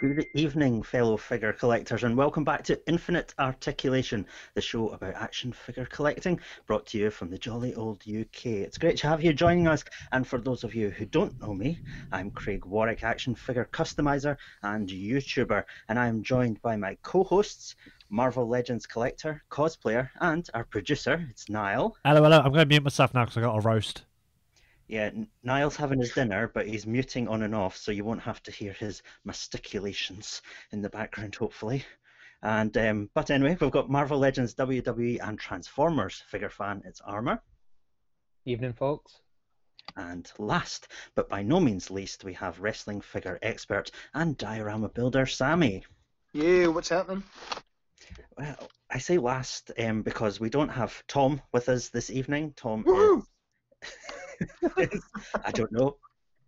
Good evening, fellow figure collectors, and welcome back to Infinite Articulation, the show about action figure collecting, brought to you from the jolly old UK. It's great to have you joining us, and for those of you who don't know me, I'm Craig Warwick, action figure customizer and YouTuber, and I'm joined by my co hosts, Marvel Legends collector, cosplayer, and our producer, it's Niall. Hello, hello. I'm going to mute myself now because I got a roast. Yeah, Niall's having his dinner, but he's muting on and off, so you won't have to hear his masticulations in the background, hopefully. And um, but anyway, we've got Marvel Legends, WWE, and Transformers figure fan. It's Armour. Evening, folks. And last, but by no means least, we have wrestling figure expert and diorama builder Sammy. Yeah, what's happening? Well, I say last um, because we don't have Tom with us this evening. Tom Woo! I don't know.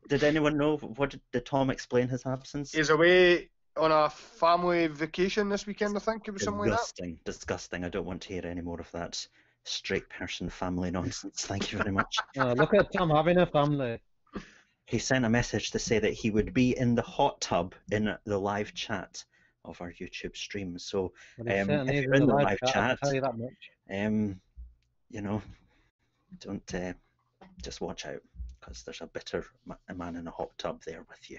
Did anyone know? What did, did Tom explain his absence? He's away on a family vacation this weekend, I think it was something like that. disgusting, disgusting. I don't want to hear any more of that straight person family nonsense. Thank you very much. Uh, look at Tom having a family. He sent a message to say that he would be in the hot tub in the live chat of our YouTube stream. So, Well, Um, if you're in in the the live live chat, I'll chat- tell you that much. um, you know, don't uh, just watch out because there's a bitter ma- man in a hot tub there with you.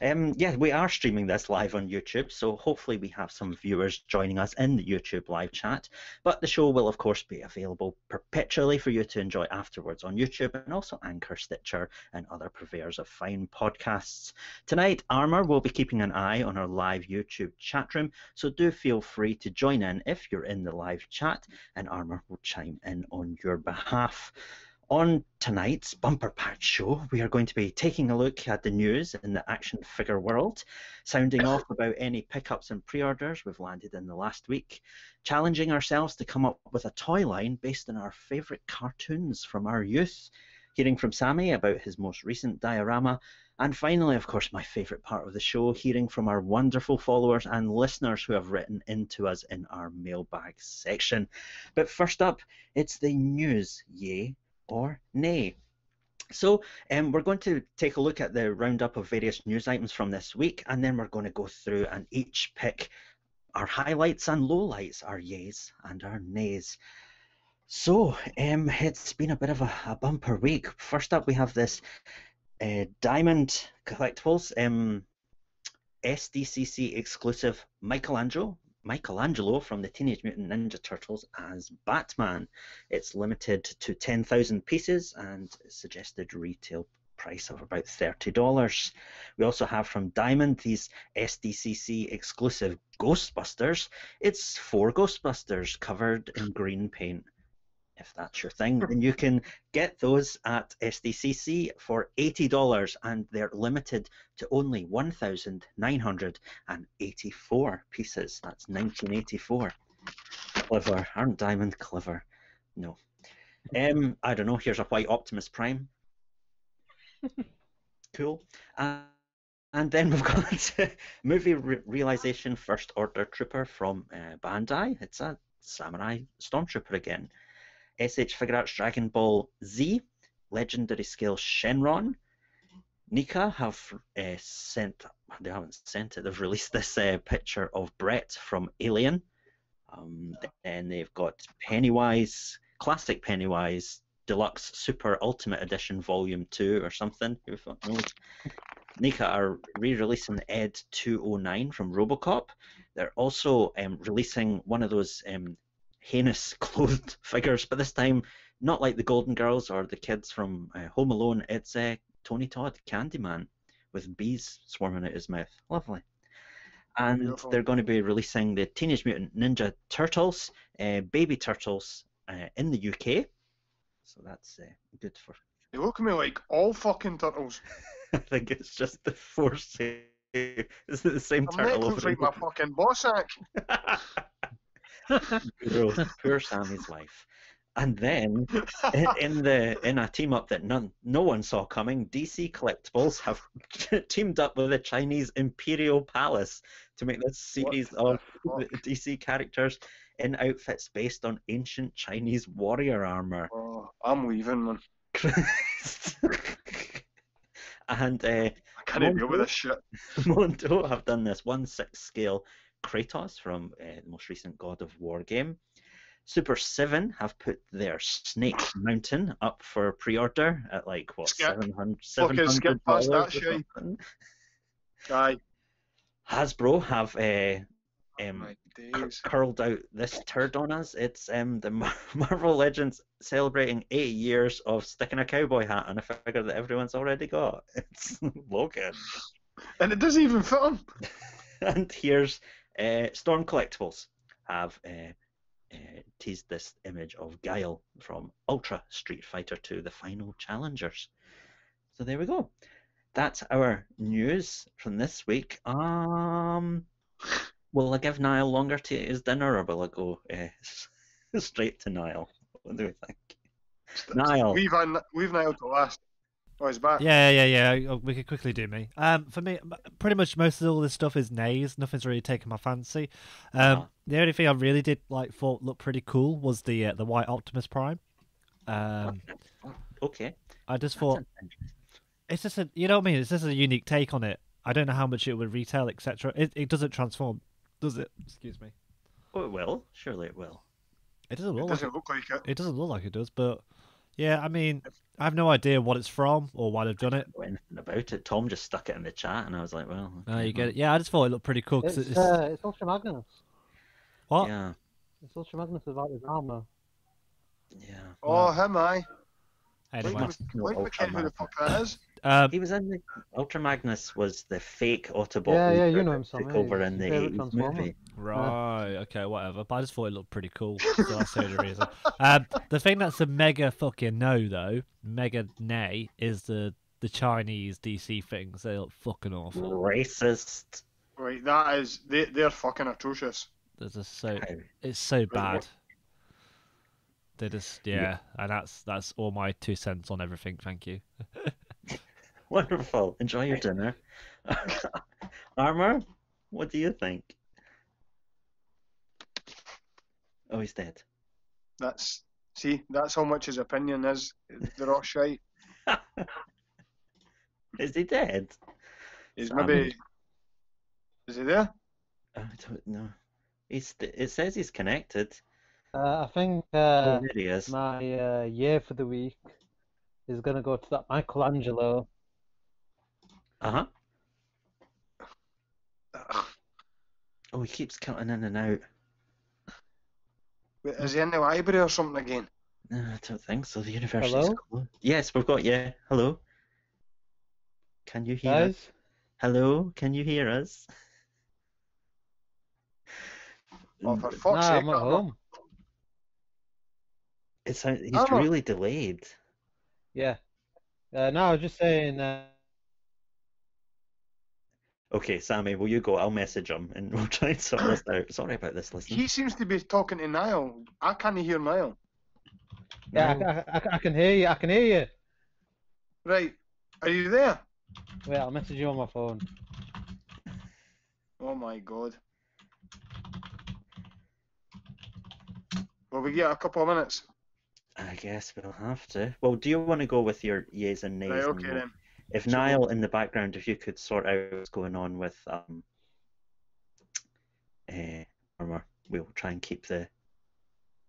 Um, yeah, we are streaming this live on YouTube, so hopefully we have some viewers joining us in the YouTube live chat. But the show will, of course, be available perpetually for you to enjoy afterwards on YouTube and also Anchor, Stitcher, and other purveyors of fine podcasts. Tonight, Armour will be keeping an eye on our live YouTube chat room, so do feel free to join in if you're in the live chat, and Armour will chime in on your behalf. On tonight's Bumper Patch show, we are going to be taking a look at the news in the action figure world, sounding off about any pickups and pre orders we've landed in the last week, challenging ourselves to come up with a toy line based on our favourite cartoons from our youth, hearing from Sammy about his most recent diorama, and finally, of course, my favourite part of the show, hearing from our wonderful followers and listeners who have written into us in our mailbag section. But first up, it's the news, yay or nay. So um, we're going to take a look at the roundup of various news items from this week, and then we're going to go through and each pick our highlights and lowlights, our yays and our nays. So um, it's been a bit of a, a bumper week. First up, we have this uh, Diamond Collectibles um, SDCC exclusive Michelangelo. Michelangelo from the Teenage Mutant Ninja Turtles as Batman. It's limited to 10,000 pieces and suggested retail price of about $30. We also have from Diamond these SDCC exclusive Ghostbusters. It's four Ghostbusters covered in green paint. If that's your thing, then you can get those at SDCC for $80 and they're limited to only 1,984 pieces. That's 1984. Clever. Aren't Diamond clever? No. Um, I don't know. Here's a white Optimus Prime. cool. Uh, and then we've got movie re- realization First Order Trooper from uh, Bandai. It's a samurai stormtrooper again. SH Figuarts Dragon Ball Z, Legendary Scale Shenron. NECA have uh, sent, they haven't sent it, they've released this uh, picture of Brett from Alien. Um, and they've got Pennywise, Classic Pennywise, Deluxe Super Ultimate Edition Volume 2 or something. NECA are re-releasing Ed 209 from Robocop. They're also um, releasing one of those um, heinous clothed figures, but this time not like the Golden Girls or the kids from uh, Home Alone. It's uh, Tony Todd, Candyman, with bees swarming out his mouth. Lovely. And Beautiful. they're going to be releasing the Teenage Mutant Ninja Turtles, uh, Baby Turtles, uh, in the UK. So that's uh, good for. They look at me like all fucking turtles. I think it's just the force. Is it the same My neck turtle looks over like my fucking bossack. Poor, Sammy's life. And then in, in the in a team up that none no one saw coming, DC Collectibles have teamed up with the Chinese Imperial Palace to make this series of fuck? DC characters in outfits based on ancient Chinese warrior armor. Oh, I'm leaving, man. and uh, I can't even deal with this shit. Mondo have done this 1 6 scale Kratos from uh, the most recent God of War game. Super 7 have put their Snake Mountain up for pre order at like, what, Skip. 700 Fucking skip past that $700 or something. Aye. Hasbro have uh, um, My cur- curled out this turd on us. It's um, the Mar- Marvel Legends celebrating eight years of sticking a cowboy hat on a figure that everyone's already got. It's Logan. And it doesn't even fit him. and here's uh, Storm Collectibles have uh, uh, teased this image of Guile from Ultra Street Fighter 2, the final challengers. So there we go. That's our news from this week. Um, will I give Niall longer to eat his dinner, or will I go uh, straight to Niall? What do we think? Niall. We've un- we've last. Oh, he's back. Yeah, yeah, yeah. uh, We could quickly do me. Um, for me, pretty much most of all this stuff is nays. Nothing's really taken my fancy. Um, Uh-huh. the only thing I really did like thought looked pretty cool was the uh, the white Optimus Prime. Um, Okay. I just that thought it's just a you know what I mean. It's just a unique take on it. I don't know how much it would retail, etc. It it doesn't transform, does it? Excuse me. Oh, it will. Surely it will. It doesn't look like doesn't look like it. it doesn't look like it does, but yeah, I mean, I have no idea what it's from or why they've done it. know anything about it. Tom just stuck it in the chat, and I was like, well. No, okay, you get it. Yeah, I just thought it looked pretty cool. 'cause It's, it's, uh, it's Ultra Magnus. what? Yeah, It's Ultra Magnus without his armor. yeah. Oh, am aye. Anyway, Like, like Ultra McKen, who the Magnus. fuck that is. um, He was in the Ultra Magnus was the fake Autobot. Yeah, yeah, you know that him, Took over he's in the 80s movie. right, okay, whatever. But I just thought it looked pretty cool. So that's the only reason. Um, the thing that's a mega fucking no though, mega nay, is the the Chinese DC things. They look fucking awful. Racist. Right, that is. They, they're fucking atrocious. They're just so it's so what- bad. They just yeah, and that's that's all my two cents on everything. Thank you. Wonderful. Enjoy your dinner. Armor, what do you think? Oh, he's dead. That's. See, that's how much his opinion is. They're all shite. Is he dead? He's Sam. maybe. Um, is he there? I don't know. He's. It says he's connected. Uh, I think oh, uh, is. my uh, year for the week is going to go to that Michelangelo. Uh huh. Oh, he keeps cutting in and out. Wait, Is he in the library or something again? No, I don't think so. The university's Hello? closed. Yes, we've got you. Hello. Can you hear us? Hello, can you hear us? Oh, for fuck's nah, sake. I'm at Armour. home. It's uh, he's Armour. really delayed. Yeah. Uh, no, I was just saying. Uh, Okay, Sammy, will you go? I'll message him and we'll try and sort this out. Sorry about this, listener. He seems to be talking to Niall. I can't hear Niall. yeah, No. I, I, I can hear you. I can hear you. Right. Are you there? Wait, I'll message you on my phone. Oh my god. Well, we get a couple of minutes? I guess we'll have to. Well, do you want to go with your yeas and nays? Right, okay then. If So- Niall in the background, if you could sort out what's going on with um, uh, Armour, we'll try and keep the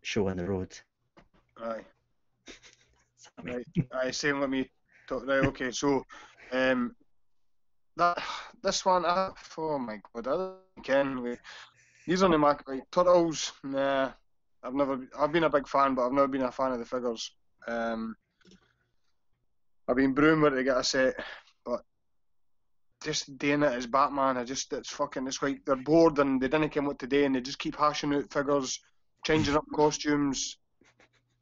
show on the road. Aye. Right. Aye, saying let me talk. Right, okay, so um that this one I, oh my god, I ken we these on the market like turtles, nah. I've never I've been a big fan but I've never been a fan of the figures. Um I've been brewing where to get a set, but just doing it as Batman, I just it's fucking it's like they're bored and they didn't come out today and they just keep hashing out figures, changing up costumes.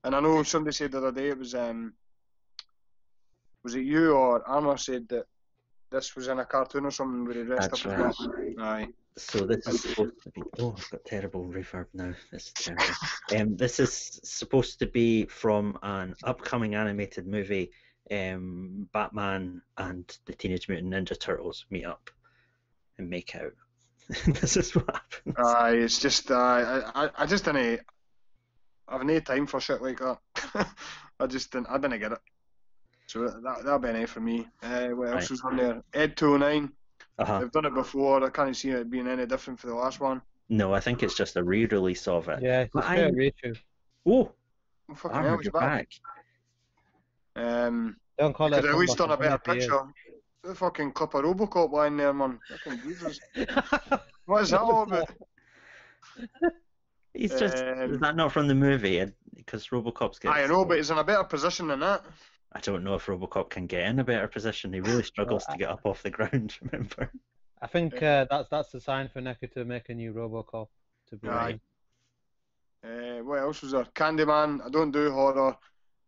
And I know somebody said the other day it was um was it you or Armour said that this was in a cartoon or something where he dressed That's up right. as Batman. Aye. So this is supposed to be. Oh, I've got terrible reverb now. This is terrible. um, this is supposed to be from an upcoming animated movie. Um, Batman and the Teenage Mutant Ninja Turtles meet up and make out. this is what happens. Aye, it's just uh, I, I I just didn't I've no time for shit like that. I just didn't I didn't get it. So that that'll be an A for me. Uh, what else Right. was on there? Ed 209. Uh-huh. They've done it before. I can't see it being any different for the last one. No, I think it's just a re-release of it. Yeah, it's a But fair I'm- ratio. Oh, Oh, fucking hell, Armour, he's you're back. back. Um, Don't call could it. have at least done a better comeback, picture. The fucking clip of Robocop line there, man. Fucking Jesus. What is that all about? He's just. is Um, that not from the movie? Because Robocop's getting. I know, but he's in a better position than that. I don't know if Robocop can get in a better position. He really struggles to get up off the ground. Remember? I think uh, that's that's the sign for NECA to make a new RoboCop. To be Aye. Uh, what else was there? Candyman. I don't do horror.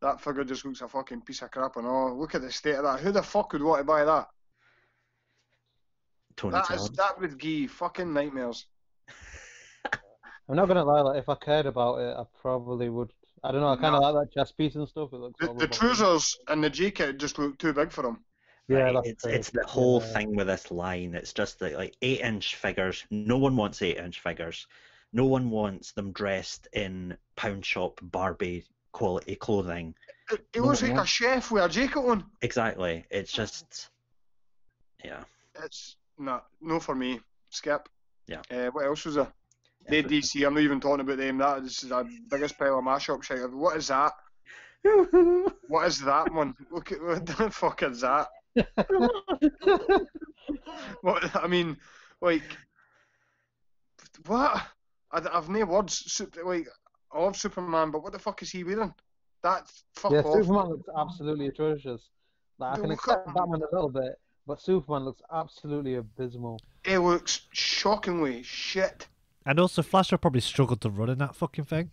That figure just looks a fucking piece of crap and all. Look at the state of that. Who the fuck would want to buy that? Tony That is Todd. that would give fucking nightmares. I'm not gonna lie. Like, if I cared about it, I probably would. I don't know. I kind of No. like that chest piece and stuff. It looks. The, the about- trousers and the jacket just look too big for him. Yeah, Right, it's it's the whole Yeah. thing with this line. It's just that like eight inch figures. No one wants eight inch figures. No one wants them dressed in pound shop Barbie quality clothing. It, it No, looks like no. a chef with a jacket on. Exactly. It's just yeah. It's not no for me. Skip. Yeah. Uh, what else was there? The DC. I'm not even talking about them. That is the biggest pile of mashup shit. What is that? What is that one? Look at what the fuck is that? What I mean, like, what? I, I've no words. Like, I love Superman, but what the fuck is he wearing? That fuck Yeah, off. Superman looks absolutely atrocious. Like, I can accept at- Batman a little bit, but Superman looks absolutely abysmal. It looks shockingly shit. And also, Flash will probably struggle to run in that fucking thing.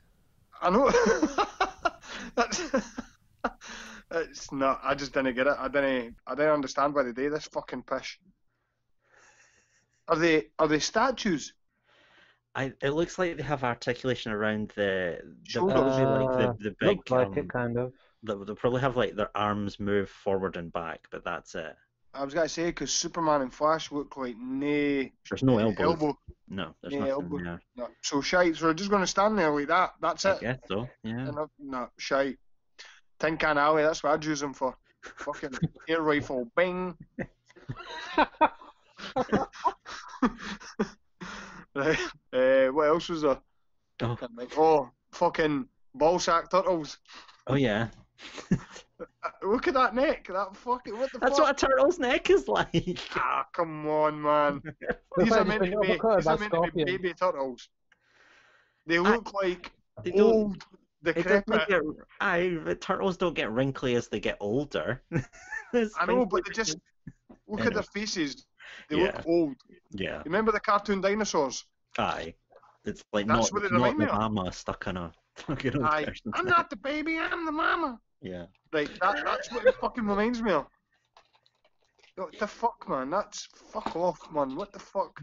I know. That's. It's not. I just didn't get it. I didn't. I didn't understand why they do this fucking pish. Are they? Are they statues? I it looks like they have articulation around the they'll Shoulder. probably like Uh, the, the big Looks like um, it, kind of. they'll, they'll probably have like their arms move forward and back, but that's it. I was gonna say because Superman and Flash look like nay There's no elbows. elbow. No, there's Yeah, nothing elbow. there. No. So shite. So we're just gonna stand there like that. That's I it. guess so. Yeah. No, no shite. Tin Can Alley. That's what I'd use them for. Fucking air rifle. Bing. right. Uh, what else was there? Oh. Can't think. Oh, fucking ballsack turtles. Oh yeah. Uh, Look at that neck. That fucking. What the That's fuck? what a turtle's neck is like. Ah, come on, man. Looks These like are meant to be. These are meant to be baby turtles. They look like They don't. old, They don't decrepit. get, aye, the turtles don't get wrinkly as they get older. I know, but they just look at their faces. They Yeah. look old. Yeah. Remember the cartoon dinosaurs? Aye. It's like That's not, what it not the me mama stuck on a fucking old Aye. I'm neck. not the baby. I'm the mama. Yeah. Right. That, that's what it fucking reminds me of. What the fuck, man? That's fuck off, man. What the fuck?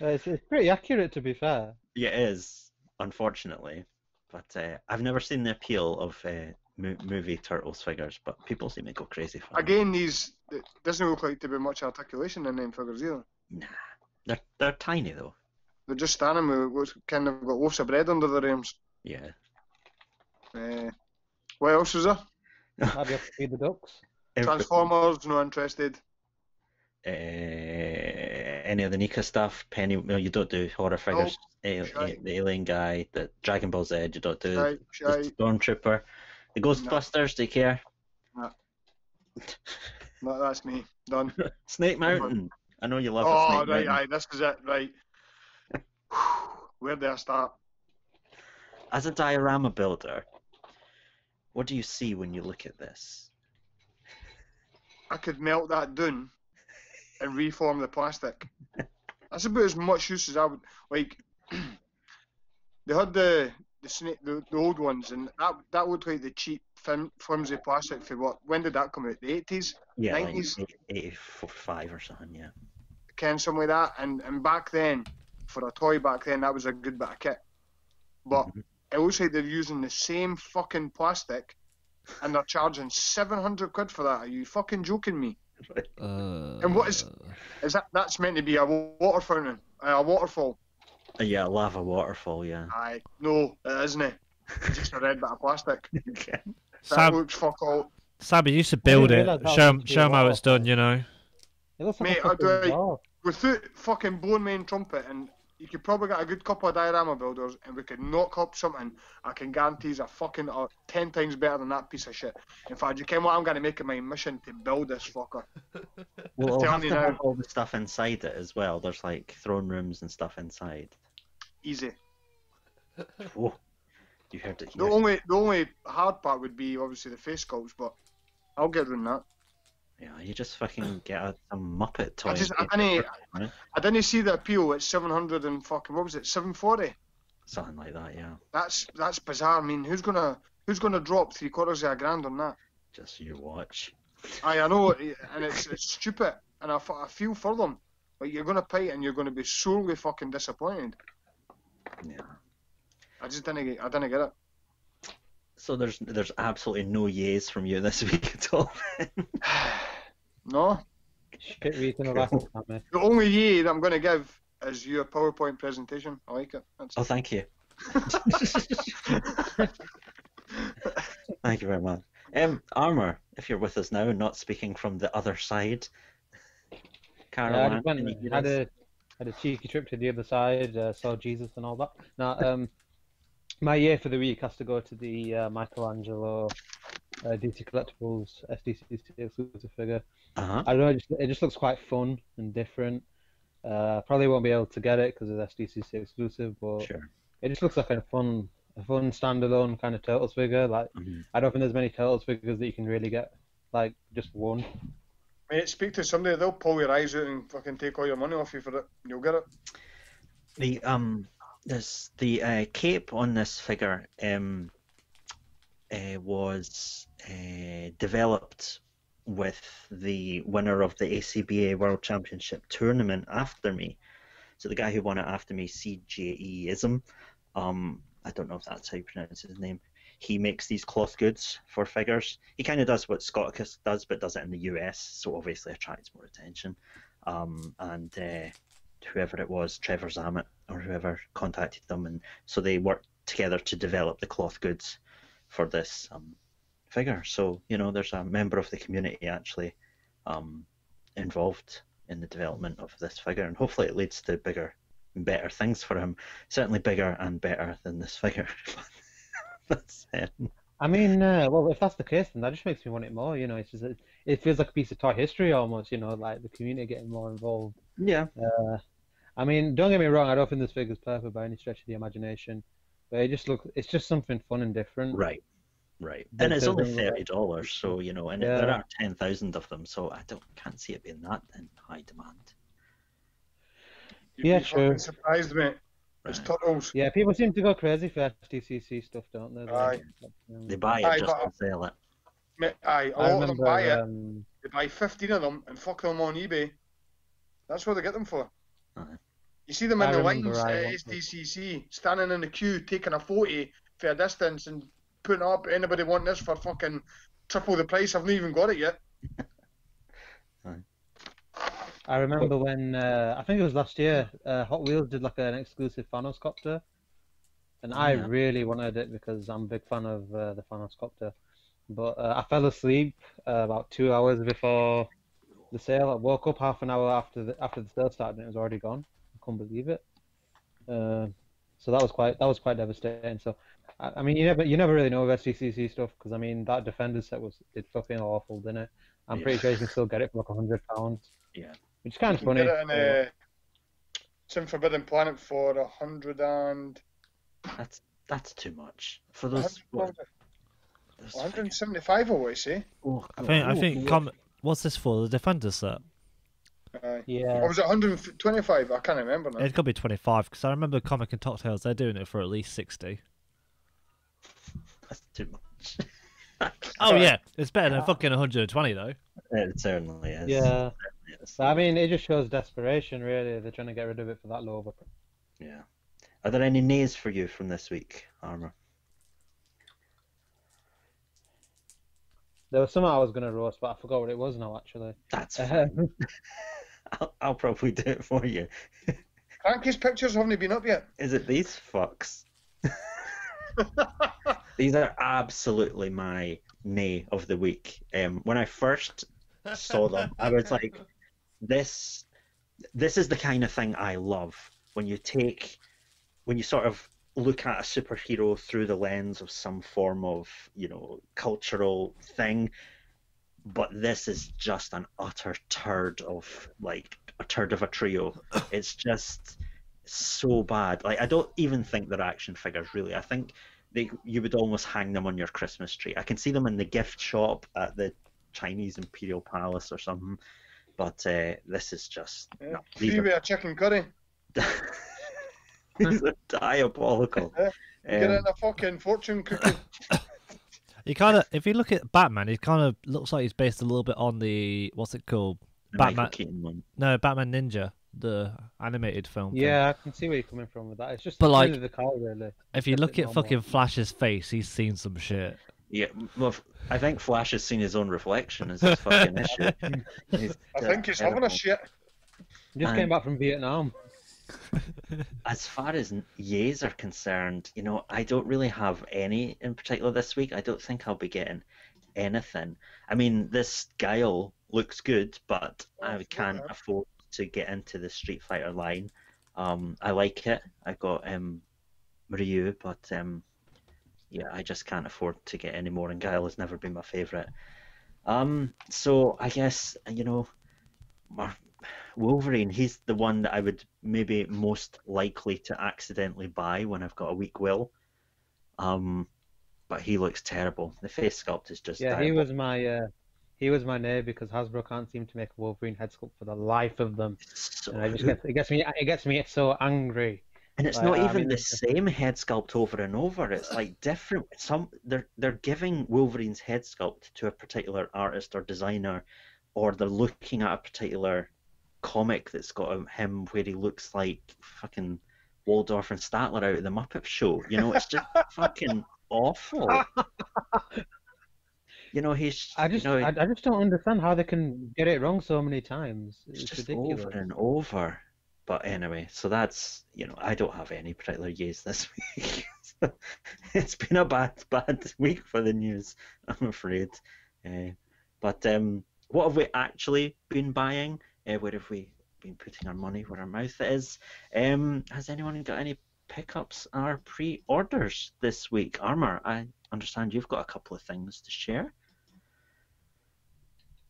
Uh, it's, it's pretty accurate, to be fair. Yeah, it is, unfortunately. But uh, I've never seen the appeal of uh, mo- movie turtles figures, but people seem to go crazy for them. Again, these it doesn't look like to be much articulation in them figures either. Nah. They're, they're tiny though. They're just standing with what's kind of got loaves of bread under their arms. Yeah. Uh, what else is there? Maybe have to feed the ducks. Every- Transformers, no interested. uh, any of the NECA stuff, Penny, well, you don't do horror figures. A- a- the Alien guy, the Dragon Ball Z, you don't do. Shite, The. Stormtrooper, the Ghostbusters, do you care? No, that's me. Done. Snake Mountain, I know you love a Oh, Snake right, Mountain. aye, this is it, right. Where do I start? As a diorama builder, what do you see when you look at this? I could melt that down and reform the plastic. That's about as much use as I would like. they had the the snake, the, the old ones, and that that looked like the cheap, flim, flimsy plastic for what? When did that come out? The eighties, Yeah, 90s? 85 or something, yeah. Ken, something like that. And and back then, for a toy back then, that was a good bit of kit. But Mhm. It looks like they're using the same fucking plastic, and they're charging seven hundred quid for that. Are you fucking joking me? Uh, And what is- Is that that's meant to be a water fountain, a waterfall? Uh, Yeah, lava waterfall, yeah. Aye, no, it isn't. it. It's just a red bit of plastic. Okay. That Sam, looks fuck all. Sammy, you should build it. realise that Show was him, actually show 'em how it's done. You know. It looks like Mate, a I do fucking like- dog. Without fucking blowing main trumpet, and you could probably get a good couple of diorama builders, and we could knock up something. I can guarantee is a fucking uh, ten times better than that piece of shit. In fact, you can what I'm going to make it my mission to build this fucker. Well, it'll have to now. have all the stuff inside it as well. There's like throne rooms and stuff inside. Easy. Whoa. You heard it The only the only hard part would be obviously the face sculpts, but I'll get around that. Yeah, you just fucking get a, some Muppet toy. I just I didn't? I didn't see the appeal at seven hundred and fucking what was it seven forty. Something like that, yeah. That's that's bizarre. I mean, who's gonna who's gonna drop three quarters of a grand on that? Just you watch. I I know, and it's it's stupid, and I, I feel for them. But you're gonna pay it, and you're gonna be sorely fucking disappointed. Yeah. I just didn't get I didn't get it. So there's there's absolutely no yays from you this week at all. No, Shit week in the last time, the only yay that I'm gonna give is your PowerPoint presentation. I like it. That's oh, thank you. Thank you very much. Um, Armour, if you're with us now, not speaking from the other side. Yeah, I went, can you hear had a had a cheeky trip to the other side, uh, saw Jesus and all that. Now, um, my year for the week has to go to the uh, Michelangelo uh, DC Collectibles SDCC exclusive figure. Uh-huh. I don't know, it just, it just looks quite fun and different. Uh, probably won't be able to get it because it's SDCC exclusive, but Sure. it just looks like a fun, a fun standalone kind of Turtles figure. Like Mhm. I don't think there's many Turtles figures that you can really get like just one. Mate, speak to somebody. They'll pull your eyes out and fucking take all your money off you for it. You'll get it. The um, this the uh, cape on this figure um, uh, was uh, developed with the winner of the ACBA World Championship tournament after me. So the guy who won it after me, CJE Ism, um, I don't know if that's how you pronounce his name. He makes these cloth goods for figures. He kind of does what Scotticus does, but does it in the US, so obviously attracts more attention. Um, and uh, whoever it was, Trevor Zammit or whoever, contacted them, and so they worked together to develop the cloth goods for this um, figure. So you know, there's a member of the community actually um, involved in the development of this figure, and hopefully it leads to bigger and better things for him. Certainly bigger and better than this figure. That's it. I mean, uh, well, if that's the case, then that just makes me want it more. You know, it's just it, it feels like a piece of toy history almost. You know, like the community getting more involved. Yeah. Uh, I mean, don't get me wrong. I don't think this figure's perfect by any stretch of the imagination, but it just looks. It's just something fun and different. Right. Right. And it's only thirty dollars, so you know, and Yeah. there are ten thousand of them, so I don't can't see it being that in high demand. You'd Yeah, be sure. surprised, mate. It's Right. turtles. Yeah, people seem to go crazy for SDCC stuff, don't they? Aye. Um, They buy it Aye, just to sell it. Aye, a I lot of them buy it. Um, They buy 15 of them and fuck them on eBay. That's what they get them for. Aye. You see them in I the remember lines I at once- SDCC, standing in the queue, taking a 40 for a distance and putting up, anybody want this for fucking triple the price? I've not even got it yet. I remember when uh, I think it was last year. Uh, Hot Wheels did like an exclusive Thanos copter, and I Yeah. really wanted it because I'm a big fan of uh, the Thanos copter. But uh, I fell asleep uh, about two hours before the sale. I woke up half an hour after the after the sale started, and it was already gone. I couldn't believe it. Uh, so that was quite that was quite devastating. So I, I mean, you never you never really know with SDCC stuff because I mean that Defender set was it's fucking awful, didn't it? I'm pretty sure you can still get it for like a hundred pounds. Yeah. Which is kind You of can funny. get it in uh, it's in Forbidden Planet for a hundred and That's that's too much for those. what What, was it? those 175 I always say. Oh, I think I God. think com- what's this for? The defender set. Aye. Uh, yeah. Or was it 125? I can't remember now. It's got to be twenty five because I remember Comic and Cocktails. They're doing it for at least sixty. that's too much. Oh Right. yeah, it's better than ah. fucking one hundred and twenty though. it certainly is. Yeah. It is. But I mean, it just shows desperation, really. They're trying to get rid of it for that low of a price. Yeah. Are there any nays for you from this week, Armour? There was some I was going to roast, but I forgot what it was now, actually. That's fine. I'll, I'll probably do it for you. Frankie's pictures haven't been up yet. Is it these fucks? These are absolutely my nay of the week. Um, when I first saw them, I was like, this this is the kind of thing I love when you take when you sort of look at a superhero through the lens of some form of you know cultural thing but this is just an utter turd of like a turd of a trio it's just so bad like i don't even think they're action figures really i think they you would almost hang them on your christmas tree i can see them in the gift shop at the chinese imperial palace or something but uh, this is just Yeah. no, these are a chicken curry. These are diabolical. Yeah, Get it Um, in a fucking fortune cookie. He kind of, if you look at Batman, he kind of looks like he's based a little bit on the what's it called? the Batman- No, Batman Ninja, the animated film. thing. Yeah, I can see where you're coming from with that. It's just But, like- really the car, really. If you Kept look at normal. fucking Flash's face, he's seen some shit. Yeah, well, f- I think Flash has seen his own reflection as his fucking issue. I think he's having a terrible. shit. Just And- came back from Vietnam. As far as yays are concerned, you know, I don't really have any in particular this week. I don't think I'll be getting anything. I mean, this Guile looks good, but I can't afford to get into the Street Fighter line. Um, I like it. I got um, Ryu, but um, yeah, I just can't afford to get any more. And Guile has never been my favorite. Um, so I guess you know, Wolverine. He's the one that I would maybe most likely to accidentally buy when I've got a weak will. Um, but he looks terrible. The face sculpt is just Yeah, he was my uh, he was my name because Hasbro can't seem to make a Wolverine head sculpt for the life of them, So- and I just get, it gets me it gets me so angry. And it's Like, not I even mean, the same head sculpt over and over. It's like different. Some they're they're giving Wolverine's head sculpt to a particular artist or designer, or they're looking at a particular comic that's got him where he looks like fucking Waldorf and Statler out of the Muppet Show. You know, it's just fucking awful. You know, he's I just you know, I, I just don't understand how they can get it wrong so many times. it's It's, just ridiculous. over and over. But anyway, so that's you know I don't have any particular yays this week. So it's been a bad bad week for the news, I'm afraid. Uh, but um, what have we actually been buying? Uh, where have we been putting our money where our mouth is? Um, has anyone got any pickups or pre-orders this week? Armor, I understand you've got a couple of things to share.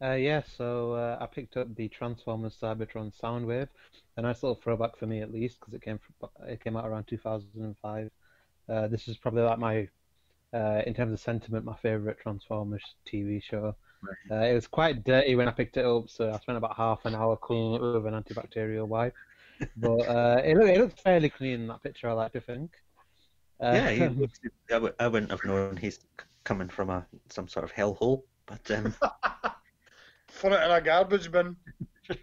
Uh, yeah, so uh, I picked up the Transformers Cybertron Soundwave, a nice little throwback for me at least, because it came from, it came out around 2005. Uh, this is probably like my, uh, in terms of sentiment, my favorite Transformers TV show. Uh, it was quite dirty when I picked it up, so I spent about half an hour cleaning it with an antibacterial wipe. But uh, it, look, it looks fairly clean in that picture, I like to think. Uh, yeah, he looks, I, w- I wouldn't have known he's coming from a some sort of hellhole, but um, Throw it in a garbage bin.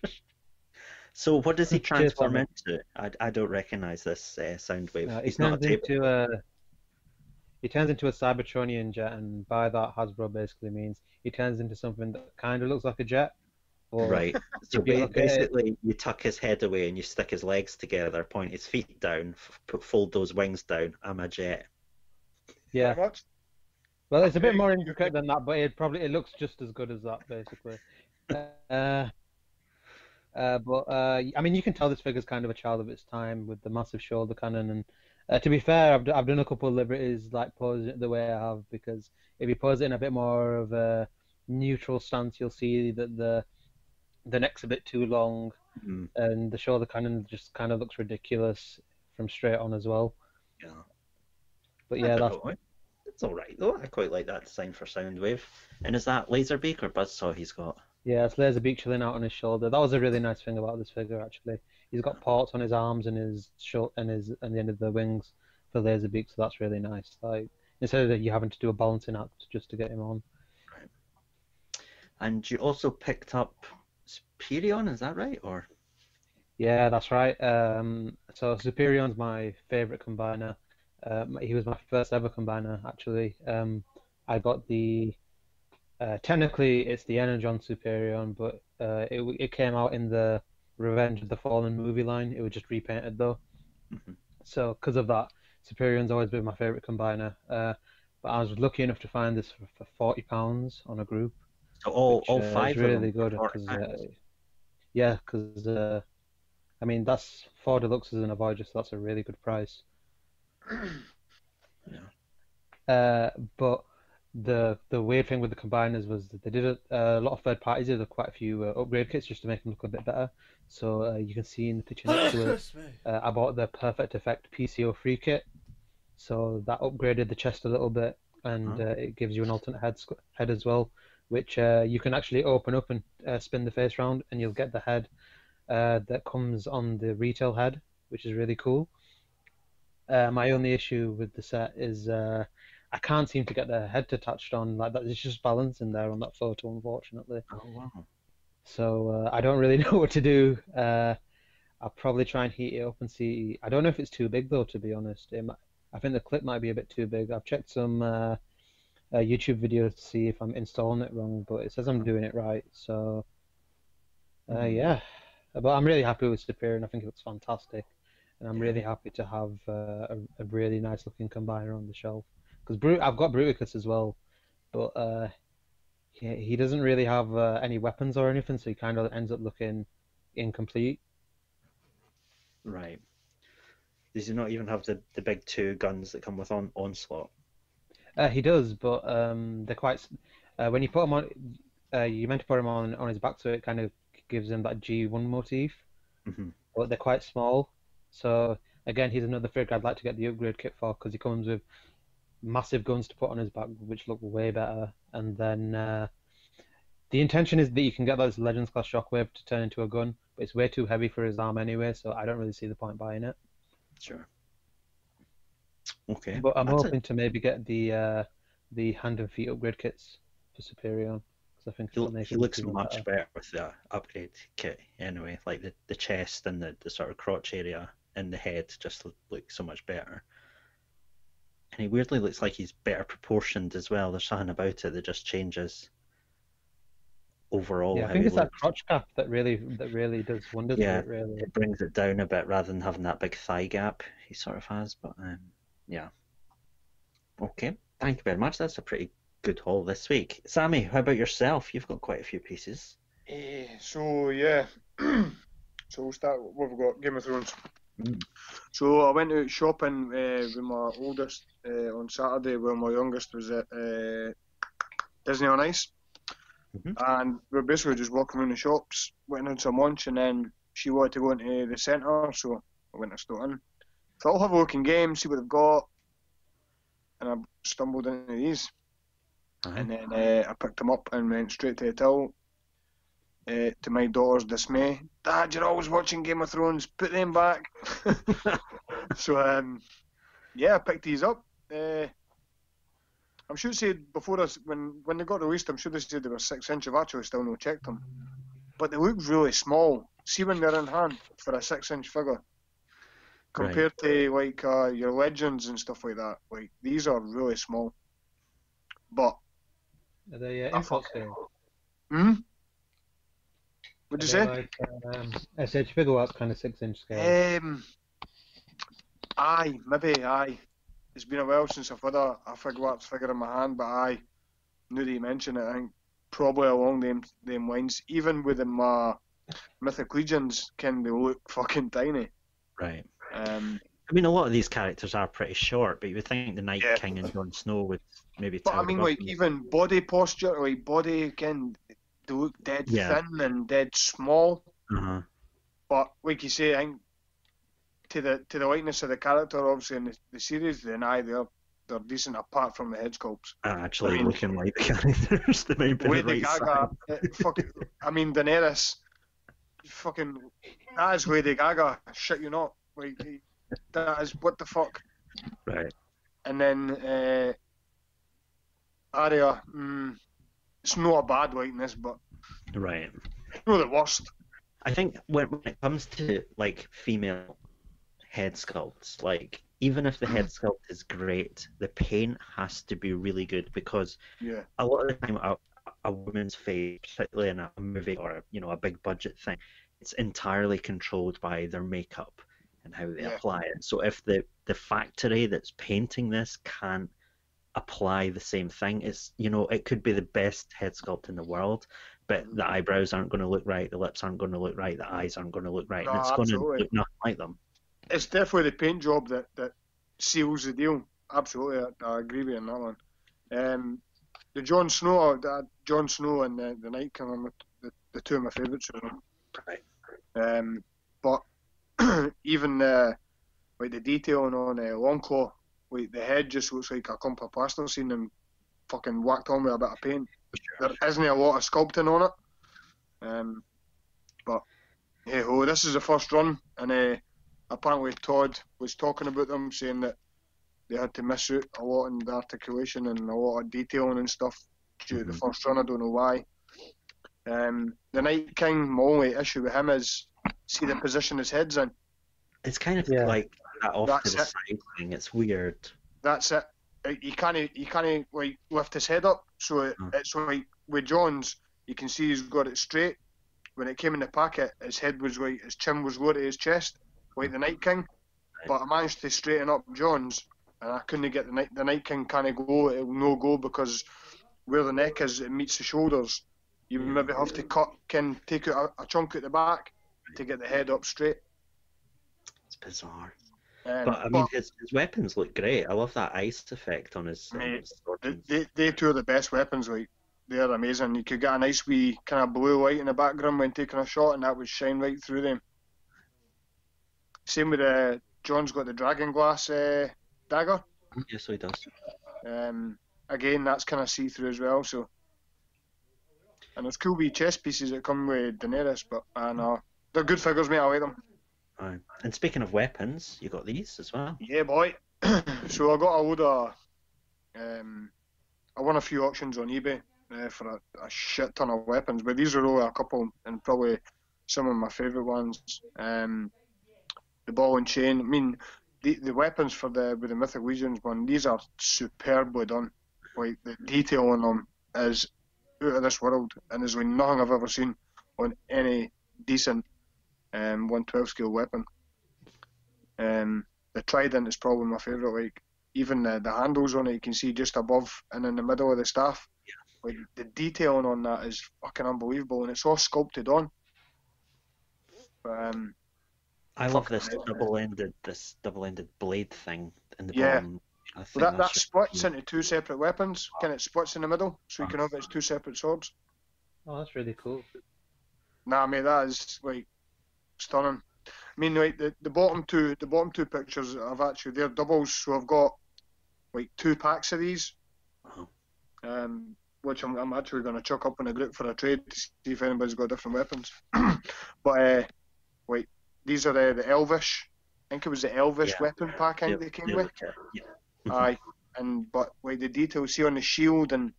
so what does he transform into? I, I don't recognize this uh, Soundwave. Uh, he's not a turns table. into a he turns into a Cybertronian jet, and by that Hasbro basically means he turns into something that kind of looks like a jet. Or, Right. So if you ba- at it- basically, you tuck his head away and you stick his legs together, point his feet down, f- put, fold those wings down. I'm a jet. Yeah. Pretty. Well, it's a bit more you intricate than that, but it probably it looks just as good as that, basically. Uh, uh, but uh, I mean, you can tell this figure's kind of a child of its time with the massive shoulder cannon. And uh, to be fair, I've, I've done a couple of liberties like posing it the way I have because if you pose it in a bit more of a neutral stance, you'll see that the the neck's a bit too long Mm, and the shoulder cannon just kind of looks ridiculous from straight on as well. yeah. But yeah, that's know. It's all right though. I quite like that design for Soundwave. And is that Laserbeak or Buzzsaw he's got? Yeah, it's Laserbeak chilling out on his shoulder. That was a really nice thing about this figure, actually. He's got ports on his arms and his short and his and the end of the wings for Laserbeak, so that's really nice. Like instead of you having to do a balancing act just to get him on. And you also picked up Superion, is that right? Or Yeah, that's right. Um, so Superion's my favorite combiner. Um, he was my first ever combiner, actually. Um, I got the uh, technically it's the Energon Superion, but uh, it it came out in the Revenge of the Fallen movie line. It was just repainted though. Mhm. So because of that, Superion's always been my favorite combiner. Uh, but I was lucky enough to find this for, for forty pounds on a group. So all which, all uh, five really good because uh, yeah, because uh, I mean that's four deluxes and a Voyager, so that's a really good price. Yeah. Uh, but the the weird thing with the combiners was that they did a, a lot of third parties did quite a few uh, upgrade kits just to make them look a bit better. So uh, you can see in the picture next to uh, I bought the Perfect Effect PCO free kit. So that upgraded the chest a little bit, and Oh. uh, it gives you an alternate head head as well, which uh, you can actually open up and uh, spin the face round, and you'll get the head uh, that comes on the retail head, which is really cool. Uh, my only issue with the set is uh, I can't seem to get the head attached on like that. It's just balancing there on that photo, unfortunately. Oh wow. So uh, I don't really know what to do. Uh, I'll probably try and heat it up and see. I don't know if it's too big though, to be honest. It might, I think the clip might be a bit too big. I've checked some uh, uh, YouTube videos to see if I'm installing it wrong, but it says I'm doing it right. So uh, Mhm. yeah, but I'm really happy with Superion, and I think it looks fantastic. And I'm really happy to have uh, a, a really nice looking combiner on the shelf. Because Brut, I've got Bruticus as well, but uh, he, he doesn't really have uh, any weapons or anything, so he kind of ends up looking incomplete. Right. Does he not even have the, the big two guns that come with on onslaught? Uh, he does, but um, they're quite. Uh, when you put him on, uh, you meant to put him on on his back, so it kind of gives him that G1 motif. hmm But they're quite small, so again, he's another figure I'd like to get the upgrade kit for because he comes with massive guns to put on his back, which look way better. And then uh, the intention is that you can get those Legends class Shockwave to turn into a gun, but it's way too heavy for his arm anyway, so I don't really see the point buying it. Sure. Okay. But I'm that's it. hoping to maybe get the uh, the hand and feet upgrade kits for Superion because I think He, he looks much better. better with the upgrade kit anyway. Like the, the chest and the, the sort of crotch area and the head just look, look so much better. And he weirdly looks like he's better proportioned as well. There's something about it that just changes overall Yeah, I think he it's that crotch gap that really that really does wonders Yeah. it. Really. It brings it down a bit rather than having that big thigh gap he sort of has. But um, yeah. Okay. Thank you very much. That's a pretty good haul this week. Sammy, how about yourself? You've got quite a few pieces. Eh, so yeah, so we'll start. What we've got Game of Thrones. Mm. So I went out shopping uh, with my oldest uh, on Saturday, while my youngest was at uh, Disney on Ice, Mhm. and we were basically just walking around the shops, went on some lunch, and then she wanted to go into the centre, so I went to Stoughton. So I'll have a look in games, see what they've got, and I stumbled into these. And then uh, I picked them up and went straight to the till. Uh, to my daughter's dismay, Dad, you're always watching Game of Thrones. Put them back. so um, yeah, I picked these up. Uh, I'm sure it said before us when when they got released. I'm sure they said they were six inch. I've actually still no checked them, but they look really small. See when they're in hand for a six inch figure, compared to like uh, your legends and stuff like that. Like these are really small. But Are they uh, I import thought- scale? hmm, what'd you say? they Like, um, SH Figuarts kind of six inch scale. Um, aye, maybe aye. It's been a while since I've had a, a Figuarts figure in my hand, but aye, now that you mention it, I think probably along them them lines. Even within my Mythic Legions, can they look fucking tiny? Right. Um, I mean, a lot of these characters are pretty short, but you would think the Night Yeah. King and Jon Snow would maybe. but I mean, like them. even body posture, like body can they look dead Yeah. thin and dead small. Uh-huh. But like you say, I think to the to the likeness of the character, obviously in the, the series, then aye, they're they're decent apart from the head sculpts. Actually, I mean- looking like the characters, they might be the Lady right Gaga, size. uh, fuck, I mean Daenerys, fucking, that is Lady Gaga. Shit, you not. Like that is what the fuck. Right. And then uh, Arya, mm, it's not a bad likeness, but Right. not the worst. I think when, when it comes to like female head sculpts, like even if the head sculpt is great, the paint has to be really good because Yeah, a lot of the time a, a woman's face, particularly in a movie or you know a big budget thing, it's entirely controlled by their makeup and how they Yeah. apply it. So if the the factory that's painting this can't apply the same thing. It's you know it could be the best head sculpt in the world, but the eyebrows aren't going to look right, the lips aren't going to look right, the eyes aren't going to look right, and No, it's going to look nothing like them. It's definitely the paint job that, that seals the deal. Absolutely, I, I agree with you on that one. Um, the Jon Snow, the Jon Snow and the, the Night King are the, the two of my favourites. Right. Um, but even uh, like the detailing on uh, Longclaw, like the head just looks like a clump of plasticine and fucking whacked on with a bit of paint. There isn't a lot of sculpting on it. Um, but hey ho, this is the first run, and uh, apparently Todd was talking about them, saying that they had to miss out a lot in the articulation and a lot of detailing and stuff due to the Mhm. first run. I don't know why. Um, the Night King, my only issue with him is see the position his head's in. It's kind of Yeah. like that off That's to the it. It's weird. That's it. You can't you can't like lift his head up, so it, Mm. it's like with Jon's, you can see he's got it straight. When it came in the packet, his head was like his chin was low to his chest, like the Night King. But I managed to straighten up Jon's, and I couldn't get the Night the Night King kind of go. It'll no go because where the neck is, it meets the shoulders. You maybe have to cut, can take out a, a chunk at the back to get the head up straight. It's bizarre. Um, But I mean, his, his weapons look great. I love that ice effect on his, Mate, sword. They, they, two are the best weapons. Like they're amazing. You could get a nice wee kind of blue light in the background when taking a shot, and that would shine right through them. Same with uh, Jon's got the dragon glass uh, dagger. Yes, so he does. Um, again, that's kind of see through as well. So, and there's cool wee chess pieces that come with Daenerys, but I know they're good figures, mate. I like them. Aye. And speaking of weapons, you got these as well. Yeah, boy. so I got a load of. Um, I won a few auctions on eBay uh, for a, a shit ton of weapons, but these are only a couple, and probably some of my favourite ones. Um, the ball and chain. I mean, the the weapons for the with the Mythic Legions one, these are superbly done. Like the detail on them is out of this world, and there's like nothing I've ever seen on any decent um, 112 scale weapon. Um, the trident is probably my favourite. Like even the, the handles on it, you can see just above and in the middle of the staff. Like the detailing on that is fucking unbelievable, and it's all sculpted on. But, um, I love this hell. double-ended, this double-ended blade thing in the Yeah. bottom. I well, that that splits really into two separate weapons. Can it splits in the middle, so you can have it as two separate swords. Oh, that's really cool. Nah, mate, that is like stunning. I mean, like the, the bottom two, the bottom two pictures I've actually they're doubles, so I've got like two packs of these, Wow. um, which I'm, I'm actually going to chuck up in a group for a trade to see if anybody's got different weapons. but uh, wait, these are uh, the Elvish. I think it was the Elvish Yeah. weapon pack I think Yeah, they came yeah, with. Aye, and but like the details see on the shield and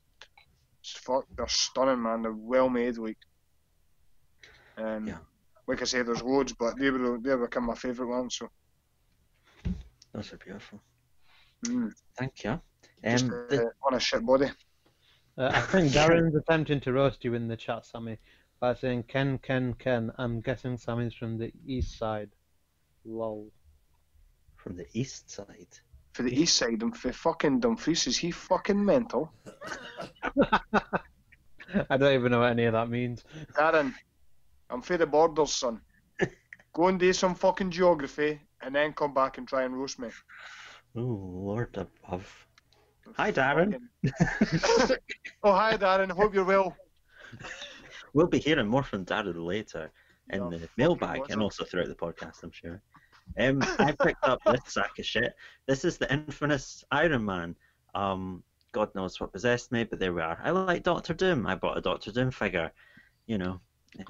fuck, they're stunning, man. They're well made, like. Um, Yeah. Like I said, there's loads, but they were they become my favourite ones. So Those are beautiful. mm, Thank you. just Um, uh, the- on a shit body. Uh, I think Darren's attempting to roast you in the chat, Sammy, by saying Ken, Ken, Ken. I'm guessing Sammy's from the east side. Lol. from the east side. For the east side, and for fucking Dumfries, is he fucking mental? I don't even know what any of that means. Darren, I'm for the borders, son. Go and do some fucking geography, and then come back and try and roast me. Oh, Lord above. Hi, Darren. Oh, hi, Darren. Hope you're well. We'll be hearing more from Darren later in Yeah, the mailbag and also throughout the podcast, I'm sure. Um, I picked up this sack of shit. This is the infamous Iron Man. Um, God knows what possessed me, but there we are. I like Doctor Doom. I bought a Doctor Doom figure. You know,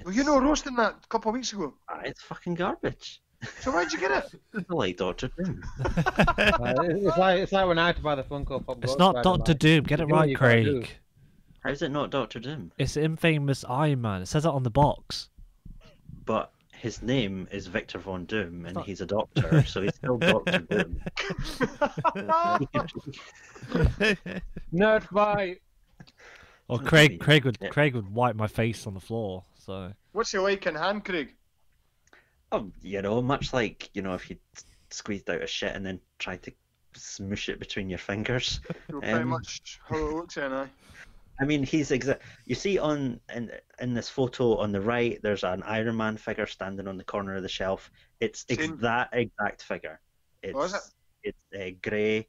Well, you know roasting that a couple of weeks ago. Ah, it's fucking garbage. So where'd you get it? I like Doctor Doom. Uh, it's like it's like when I had to buy the Funko Pop. It's not Doctor like, Doom. Get you it do what right, you gotta do. Craig. How's it not Doctor Doom? It's infamous Iron Man. It says it on the box. But his name is Victor Von Doom, and he's a doctor, so he's still Doctor Doom. Nerd fight. Or Craig. Craig would Yeah. Craig would wipe my face on the floor. So What's he like in hand, Craig? Oh, you know, much like you know, if you squeezed out a shit and then tried to smoosh it between your fingers. So pretty Um, much how it looks, then, aye. I mean, he's exa- You see on in in this photo on the right, there's an Iron Man figure standing on the corner of the shelf. It's ex- that exact figure. It's Oh, is it? it's uh, grey,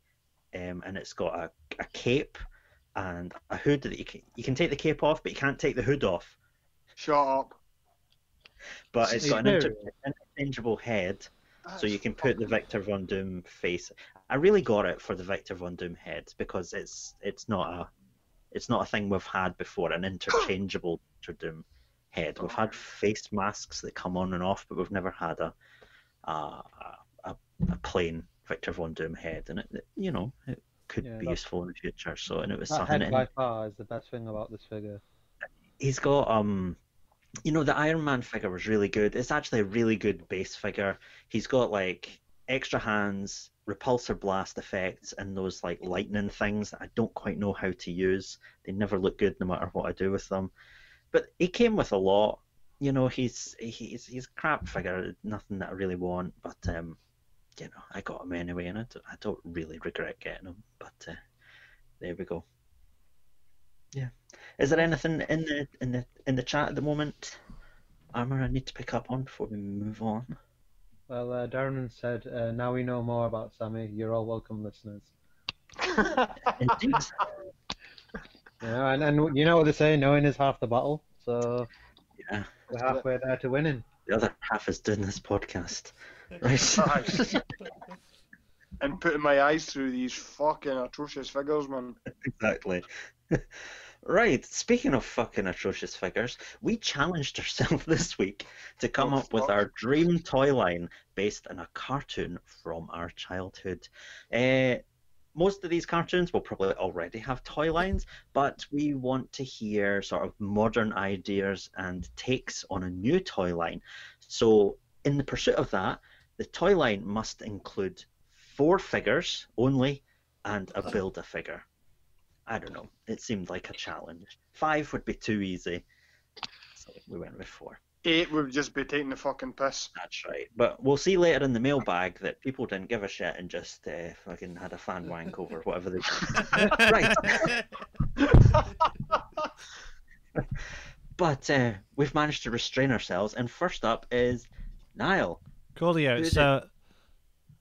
um, and it's got a, a cape and a hood that you can you can take the cape off, but you can't take the hood off. Shut up. But it's got an inter- Serious? interchangeable head, so you can put the Victor Von Doom face. I really got it for the Victor Von Doom head because it's it's not a it's not a thing we've had before an interchangeable Victor Doom head. We've had face masks that come on and off, but we've never had a a a, a plain Victor Von Doom head, and it, it- you know it could Yeah, be useful in the future. So and it was That something. head and- by far is the best thing about this figure. he's got um you know the Iron Man figure was really good. It's actually a really good base figure. He's got like extra hands, repulsor blast effects, and those like lightning things that I don't quite know how to use. They never look good no matter what I do with them. But he came with a lot. You know, he's he's he's crap figure, nothing that I really want, but um you know, I got him anyway and I don't, I don't really regret getting him. But uh, there we go. Yeah. Is there anything in the in the in the chat at the moment, Armour? I need to pick up on before we move on. Well, uh, Darren said, uh, now we know more about Sammy. You're all welcome, listeners. Indeed. You know, and, and you know what they say, knowing is half the battle. So yeah. we're halfway there to winning. The other half is doing this podcast. Right. And putting my eyes through these fucking atrocious figures, man. exactly. Right. Speaking of fucking atrocious figures, we challenged ourselves this week to come Oh, up with our dream toy line based on a cartoon from our childhood. Uh, most of these cartoons will probably already have toy lines, but we want to hear sort of modern ideas and takes on a new toy line. So, in the pursuit of that, the toy line must include four figures only and a build a figure. I don't know. It seemed like a challenge. Five would be too easy. So we went with four. Eight would just be taking the fucking piss. That's right. But we'll see later in the mailbag that people didn't give a shit and just uh, fucking had a fan wank over whatever they did. right. But uh, we've managed to restrain ourselves. And first up is Niall. Coolio. Who's So,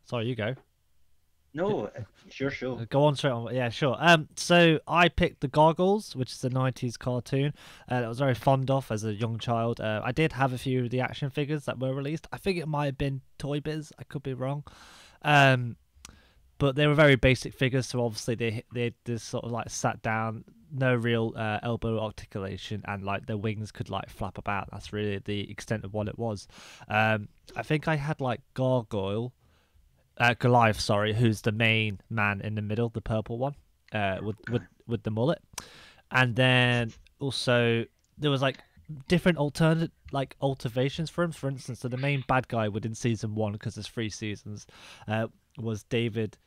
sorry, you go. No, sure, sure. Go on straight on. Yeah, sure. Um, so I picked the Gargoyles, which is a '90s cartoon uh, that I was very fond of as a young child. Uh, I did have a few of the action figures that were released. I think it might have been Toy Biz. I could be wrong. Um, but they were very basic figures, so obviously they they just sort of like sat down, no real uh, elbow articulation, and like their wings could like flap about. That's really the extent of what it was. Um, I think I had like Gargoyle uh, Goliath, sorry, who's the main man in the middle, the purple one, uh, with with with the mullet, and then also there was like different alternate like alterations for him. For instance, so the main bad guy within season one, because there's three seasons, uh, was David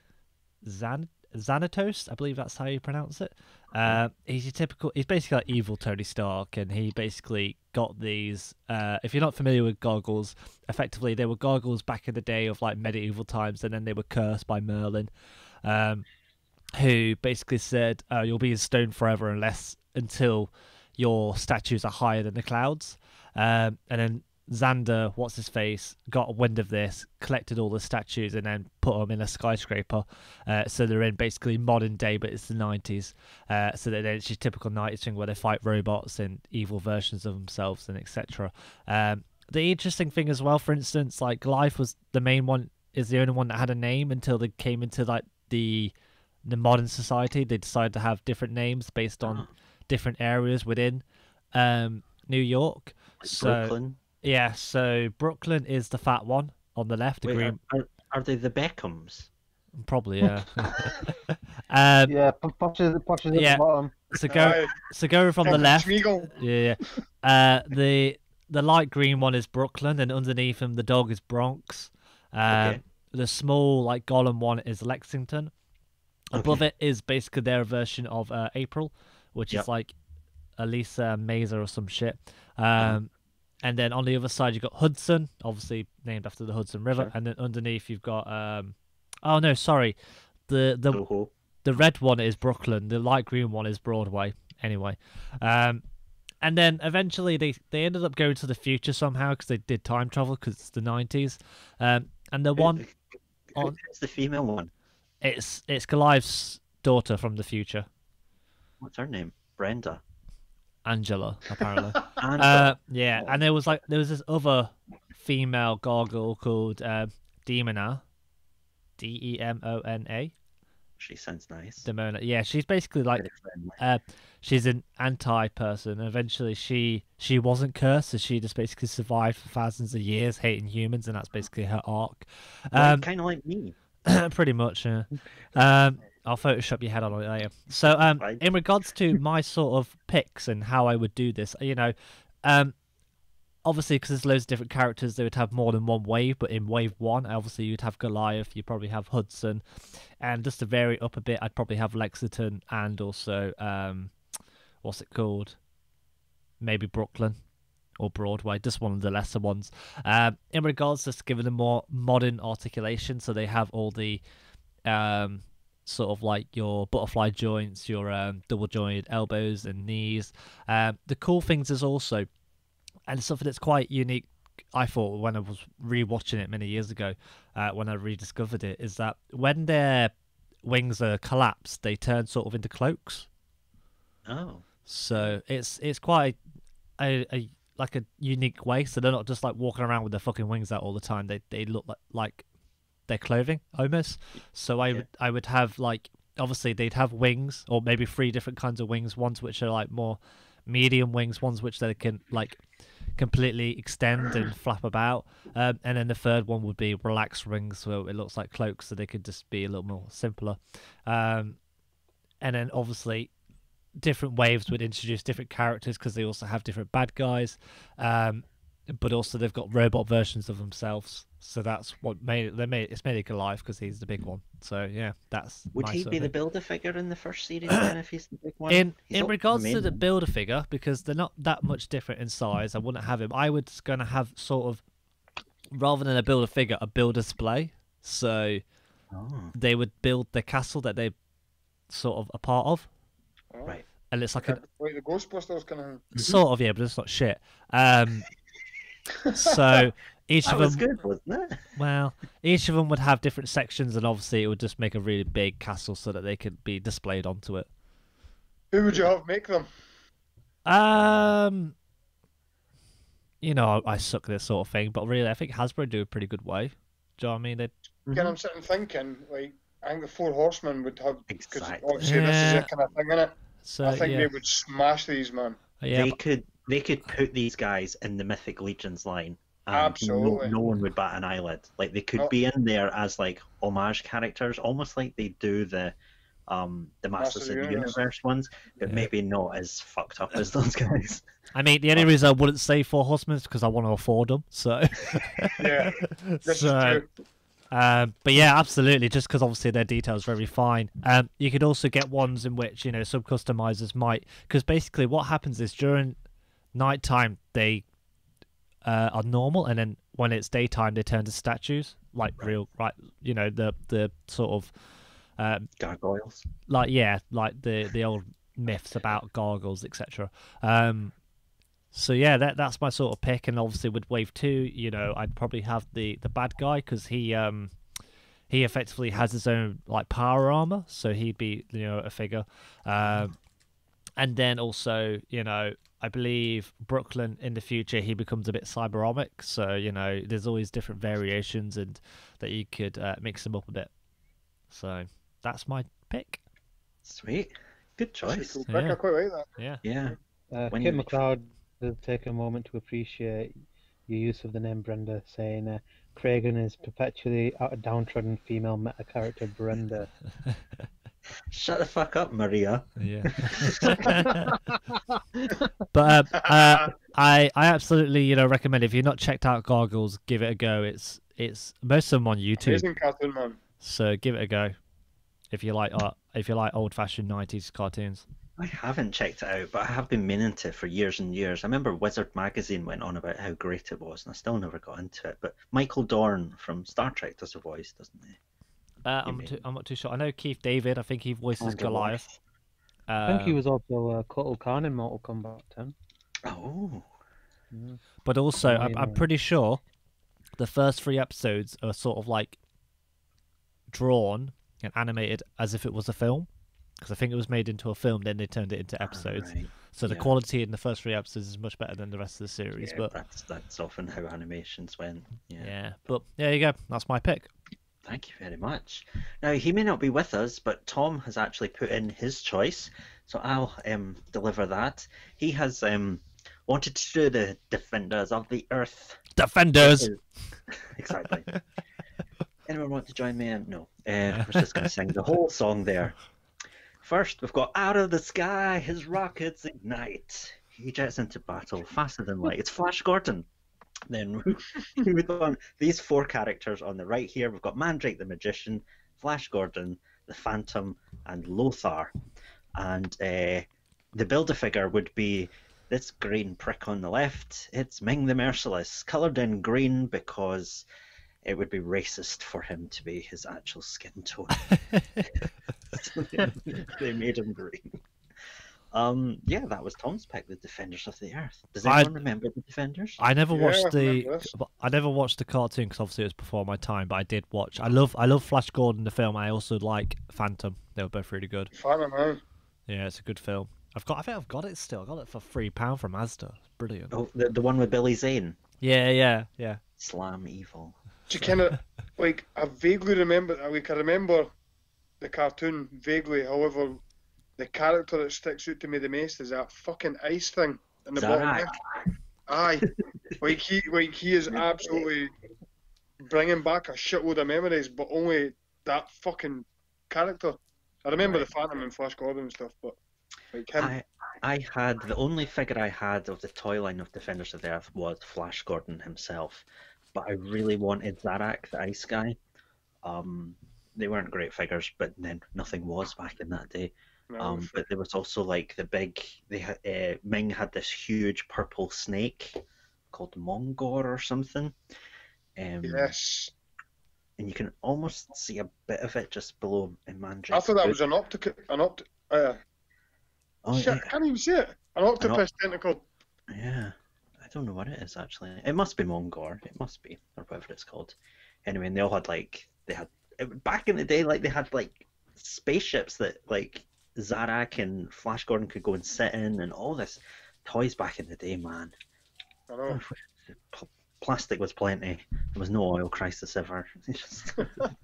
Zan Xanatos, I believe that's how you pronounce it. Uh, he's a typical. He's basically like evil Tony Stark, and he basically got these. Uh, if you're not familiar with gargoyles, effectively they were gargoyles back in the day of like medieval times, and then they were cursed by Merlin, um, who basically said, uh, "You'll be in stone forever unless until your statues are higher than the clouds." Um, and then Xander, what's his face, got wind of this, collected all the statues, and then put them in a skyscraper. Uh, so they're in basically modern day, but it's the 90s. Uh, so that it's your typical 90s thing where they fight robots and evil versions of themselves and etc. Um, the interesting thing as well, for instance, like Life was the main one, is the only one that had a name until they came into like the the modern society. They decided to have different names based on different areas within um, New York. Like So Brooklyn. Yeah, so Brooklyn is the fat one on the left. Wait, green, are, are, are they the Beckhams? probably yeah. um, Yeah, p- Posh is, Posh is at Yeah. the bottom. so go, Aye, so go from the left. Schmiegel. Yeah, yeah. Uh, the the light green one is Brooklyn, and underneath him the dog is Bronx. Um, Okay. The small like Gollum one is Lexington. Above it is basically their version of uh, April, which Yep. is like Elisa Maza or some shit. Um, and then on the other side you've got Hudson, obviously named after the Hudson River, Sure. and then underneath you've got um, oh no, sorry, the the Toho. the red one is Brooklyn, the light green one is Broadway. Anyway, um, and then eventually they they ended up going to the future somehow because they did time travel because it's the nineties. Um, and the one on- Who's the female one? it's it's Goliath's daughter from the future, What's her name? Brenda. Angela apparently. Uh, yeah, and there was like there was this other female gargoyle called uh, Demona, D E M O N A, she sounds nice. Demona. Yeah, she's basically like uh, she's an anti-person. Eventually, she she wasn't cursed, so she just basically survived for thousands of years hating humans, and that's basically her arc. Um, kind of like me. pretty much. Yeah. Um, I'll Photoshop your head on it later. So, um, Right. in regards to my sort of picks and how I would do this, you know, um, obviously because there's loads of different characters, they would have more than one wave. But in wave one, obviously you'd have Goliath, you probably have Hudson, and just to vary up a bit, I'd probably have Lexington and also um, what's it called? Maybe Brooklyn or Broadway, just one of the lesser ones. Um, in regards to giving them more modern articulation, so they have all the um, sort of like your butterfly joints, your um, double jointed elbows and knees. Um, the cool things is also, and something that's quite unique. I thought when I was rewatching it many years ago, uh, when I rediscovered it, is that when their wings are collapsed, they turn sort of into cloaks. Oh, So it's it's quite a, a like a unique way. So they're not just like walking around with their fucking wings out all the time. They they look like like their clothing almost. So I Yeah. would I would have like obviously they'd have wings or maybe three different kinds of wings. Ones which are like more medium wings. Ones which they can like completely extend and flap about. Um, and then the third one would be relaxed wings, where it looks like cloaks, so they could just be a little more simpler. Um, and then obviously different waves would introduce different characters because they also have different bad guys um but also they've got robot versions of themselves so that's what made it they made it's made it alive because he's the big one. So yeah that's would my he be the builder figure in the first series then if he's the big one? in He's in regards to the builder figure because they're not that much different in size i wouldn't have him. I was going to have sort of rather than a builder figure a build display. So Oh, they would build the castle that they sort of a part of. Oh, right. and it's like a, Like the Ghostbusters kind of. sort of yeah but it's not shit. Um so each That of was them good, wasn't it? well each of them would have different sections and obviously it would just make a really big castle so that they could be displayed onto it Who would you have make them? um you know I, I suck at this sort of thing but really i think hasbro do a pretty good way do you know what i mean they Again, I'm sitting thinking, like, I think the Four Horsemen would have. Because Exactly. obviously, this is a kind of thing, innit? so I think yeah they would smash these, man. yeah they but- could they could put these guys in the Mythic Legions line. And Absolutely. No, no one would bat an eyelid. Like they could No. be in there as like homage characters, almost like they do the um the Masters Master of of the the Universe. Universe ones, but Yeah. maybe not as fucked up as those guys. i mean the only reason i wouldn't say four horsemen is because i want to afford them so Yeah, This so is true. Um, but yeah, absolutely. Just because obviously their details very fine. Um, you could also get ones in which you know some customizers might, because basically what happens is during nighttime they uh, are normal, and then when it's daytime they turn to statues, like Right. real, right? You know the the sort of um, Gargoyles. like yeah, like the the old myths about gargoyles, etc. Um, so yeah, that that's my sort of pick, and obviously with Wave Two, you know, I'd probably have the the bad guy because he um he effectively has his own like power armor, so he'd be you know a figure, um, and then also you know I believe Brooklyn in the future he becomes a bit cyberomic, so you know there's always different variations and that you could uh, mix them up a bit. So that's my pick. Sweet. Good choice. cool. Yeah. I quite like that. Yeah. Yeah. Uh, When Kit you- McLeod does take a moment to appreciate your use of the name Brenda, saying uh, Kragan is perpetually a downtrodden female meta character Brenda. Shut the fuck up, Maria. Yeah. but uh, uh, I I absolutely you know recommend if you're not checked out Gargoyles, give it a go. It's it's most of them on YouTube, Amazing cartoon, man. so give it a go. If you like uh, if you like old fashioned nineties cartoons. I haven't checked it out, but I have been meaning to for years and years. I remember Wizard magazine went on about how great it was, and I still never got into it. But Michael Dorn from Star Trek does a voice, doesn't he? Uh, I'm too, I'm not too sure. I know Keith David. I think he voices Goliath. I think he Um, was also uh, Kotal Khan in Mortal Kombat 10. Oh, Yeah. But also, I'm, I'm pretty sure the first three episodes are sort of like drawn and animated as if it was a film. Because I think it was made into a film, then they turned it into episodes. right. So the yeah. quality in the first three episodes is much better than the rest of the series. Yeah, but that's that's often how animations went. yeah. Yeah. but there you go. That's my pick. Thank you very much. Now he may not be with us, but Tom has actually put in his choice, so I'll um, deliver that. He has um, wanted to do the Defenders of the Earth. Defenders. exactly. Anyone want to join me? in? No. Uh, I was just going to sing the whole song there. First, we've got Out of the Sky, his rockets ignite. He jets into battle faster than light. It's Flash Gordon. Then we move on. These four characters on the right here, we've got Mandrake the Magician, Flash Gordon, the Phantom, and Lothar. And uh, the build a figure would be this green prick on the left. It's Ming the Merciless, coloured in green because it would be racist for him to be his actual skin tone. So they made him green. Um, yeah, that was Tom's pick, the Defenders of the Earth. Does I- anyone remember the Defenders? I never Yeah, watched the. remember this. but I never watched the cartoon because obviously it was before my time. But I did watch. I love. I love Flash Gordon the film. I also like Phantom. They were both really good. Phantom, man. Yeah, it's a good film. I've got. I think I've got it still. I got it for three pound from Asda. Brilliant. Oh, the, the one with Billy Zane, Yeah, yeah, yeah. Slam Evil. Do you kind of like? I vaguely remember. Like I remember the cartoon vaguely. However, the character that sticks out to me the most is that fucking ice thing in the bottom. Aye, like he, like he is absolutely bringing back a shitload of memories, but only that fucking character. I remember Right. the Phantom and Flash Gordon and stuff, but like him. I I had the only figure I had of the toy line of Defenders of the Earth was Flash Gordon himself, but I really wanted Zarak, the ice guy. Um, they weren't great figures, but then nothing was back in that day. No, Um, but there was also like the big. They had uh, Ming had this huge purple snake called Mongor or something. Um, yes, and you can almost see a bit of it just below in Mandrake. I thought that was an optic, an opt. Uh, Oh, shit, yeah. I can't even see it. An octopus tentacle. Yeah, I don't know what it is actually. It must be Mongor. It must be, or whatever it's called. Anyway, and they all had like they had back in the day, like they had like spaceships that like Zarak and Flash Gordon could go and sit in, and all this toys back in the day, man. I know. Plastic was plenty. There was no oil crisis ever. They just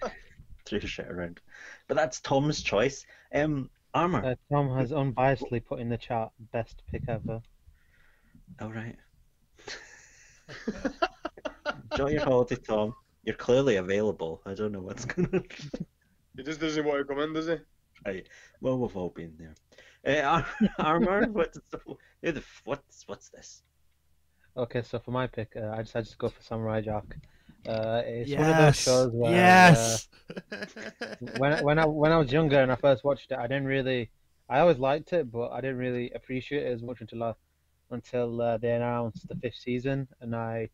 threw shit around. But that's Tom's choice. Um, Armour. Uh, Tom has unbiasedly put in the chat best pick ever. All right. Enjoy your holiday, Tom. You're clearly available. I don't know what's going on. He just doesn't want to come in, does he? Right. Well, we've all been there. Uh, Armour. What's the what's what's this? Okay, so for my pick, uh, I decided to go for Samurai Jack. Uh, it's one of those shows where yes. uh, when I- when I when I was younger and I first watched it, I didn't really. I always liked it, but I didn't really appreciate it as much until I, until uh, they announced the fifth season, and I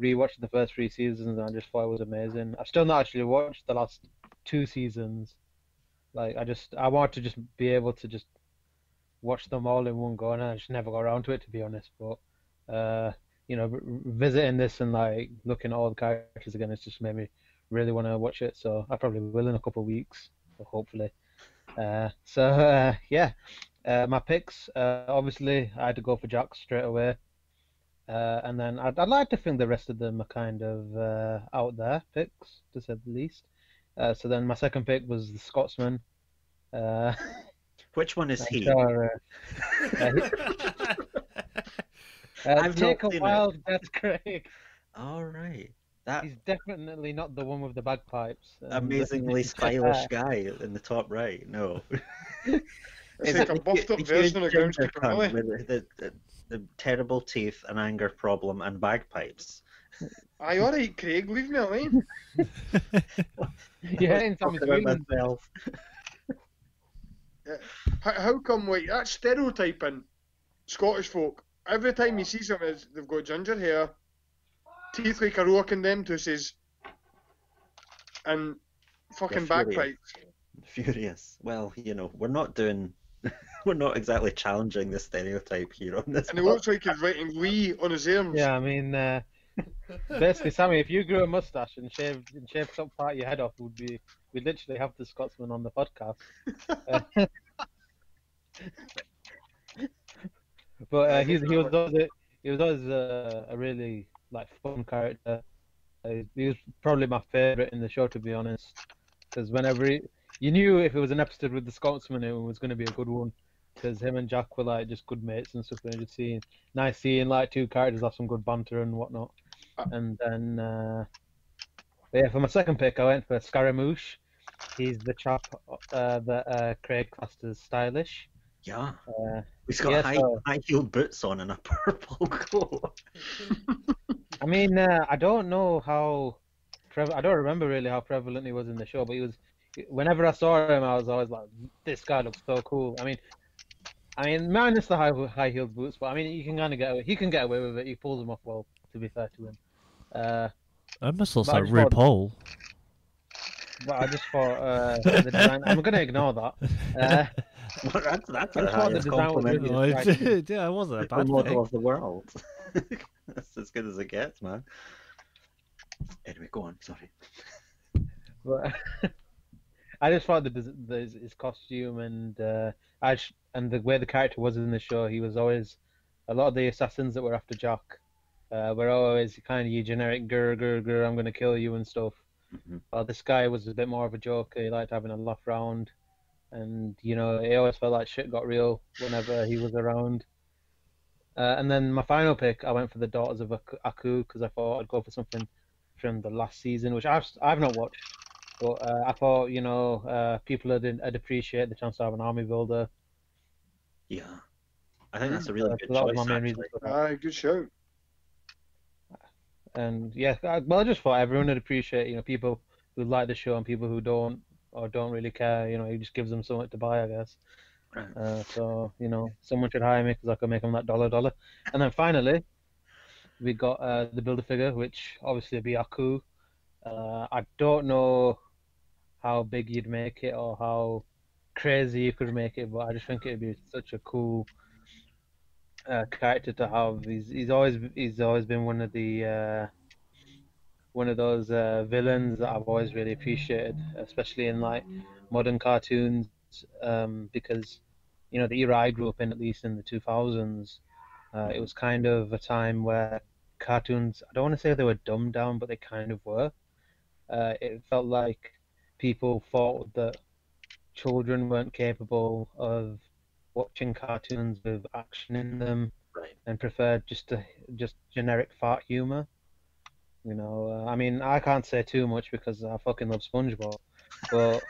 rewatched the first three seasons, and I just thought it was amazing. I've still not actually watched the last two seasons. Like I just I want to just be able to just watch them all in one go, and I just never got around to it to be honest. But uh, you know, visiting this and like looking at all the characters again, it's just made me really want to watch it. So I probably will in a couple of weeks, hopefully. Uh, so uh, yeah, uh, my picks. Uh, obviously, I had to go for Jack straight away. Uh, and then I'd, I'd like to think the rest of them are kind of uh, out there picks, to say the least. Uh, so then my second pick was the Scotsman. Uh, Which one is he? sure, uh, uh, uh, I've take a seen it. wild guess, Craig. All right. That He's definitely not the one with the bagpipes. and the- amazingly stylish guy in the top right. No. It's Is like a the buffed up version of huge Groundskeeper cunt Willie. with the, the, the, the terrible teeth, and anger problem, and bagpipes. Aye, alright, Craig, leave me alone. Yeah, in Tommy Talking about Sweeney. myself. How, how come, like, that stereotyping Scottish folk, every time you see something, it's- they've got ginger hair, teeth like a rock in them toothes, and fucking You're furious. bagpipes. Furious. Well, you know, we're not doing. we're not exactly challenging the stereotype here on this. And it looks like he's writing Lee on his arms. Yeah, I mean, uh, basically, Sammy, if you grew a mustache and shaved and shaved some part of your head off, would be we'd literally have the Scotsman on the podcast. Uh, but uh, he's, he was always he was always uh, a really like fun character. Uh, he was probably my favorite in the show, to be honest, because whenever he, you knew if it was an episode with the Scotsman, it was going to be a good one. Because him and Jack were like just good mates and stuff, and just seeing nice seeing like two characters have some good banter and whatnot. And then, uh, yeah, for my second pick, I went for Scaramouche. He's the chap uh, that uh, Craig classed as stylish. Yeah. Uh, He's got yeah, high so- high heeled boots on and a purple coat. I mean, uh, I don't know how. Prev- I don't remember really how prevalent he was in the show, but he was. Whenever I saw him, I was always like, "This guy looks so cool." I mean, I mean, minus the high high heeled boots, but I mean, you can kind of get away. He can get away with it. He pulls them off well. To be fair to him, uh, That must looks like RuPaul. but I just thought uh, the design. I'm gonna ignore that. Uh, Well, that's that's I a just thought the highest design was compliment really did, yeah, it wasn't a the bad model thing. of the world. that's as good as it gets, man. Anyway, go on. Sorry. but I just thought the, the his, his costume and uh, I sh- and the way the character was in the show, he was always a lot of the assassins that were after Jack uh, were always kind of your generic grr grr grr I'm gonna kill you and stuff. Mhm. Well, this guy was a bit more of a joker. He liked having a laugh round, and you know, he always felt like shit got real whenever he was around. Uh, and then my final pick, I went for the Daughters of Aku- Aku because I thought I'd go for something from the last season, which I've I've not watched, but uh, I thought you know uh, people would would appreciate the chance to have an army builder. Yeah. I think that's a really good so that was choice. my main reason for that. Aye, good shout. And yeah, I, well, I just thought everyone would appreciate, you know, people who like the show and people who don't or don't really care. You know, he just gives them something to buy, I guess. Right. Uh, so you know, someone should hire me because I can make them that dollar dollar. And then finally, we got uh, the builder figure, which obviously would be Aku. Uh, I don't know how big you'd make it or how crazy you could make it, but I just think it'd be such a cool uh, character to have. He's he's always he's always been one of the uh, one of those uh, villains that I've always really appreciated, especially in like modern cartoons, um, because you know the era I grew up in, at least in the 2000s, uh, it was kind of a time where cartoons. I don't want to say they were dumbed down, but they kind of were. Uh, it felt like people thought that children weren't capable of watching cartoons with action in them Right. and preferred just to, just generic fart humor. You know, uh, I mean, I can't say too much because I fucking love SpongeBob, but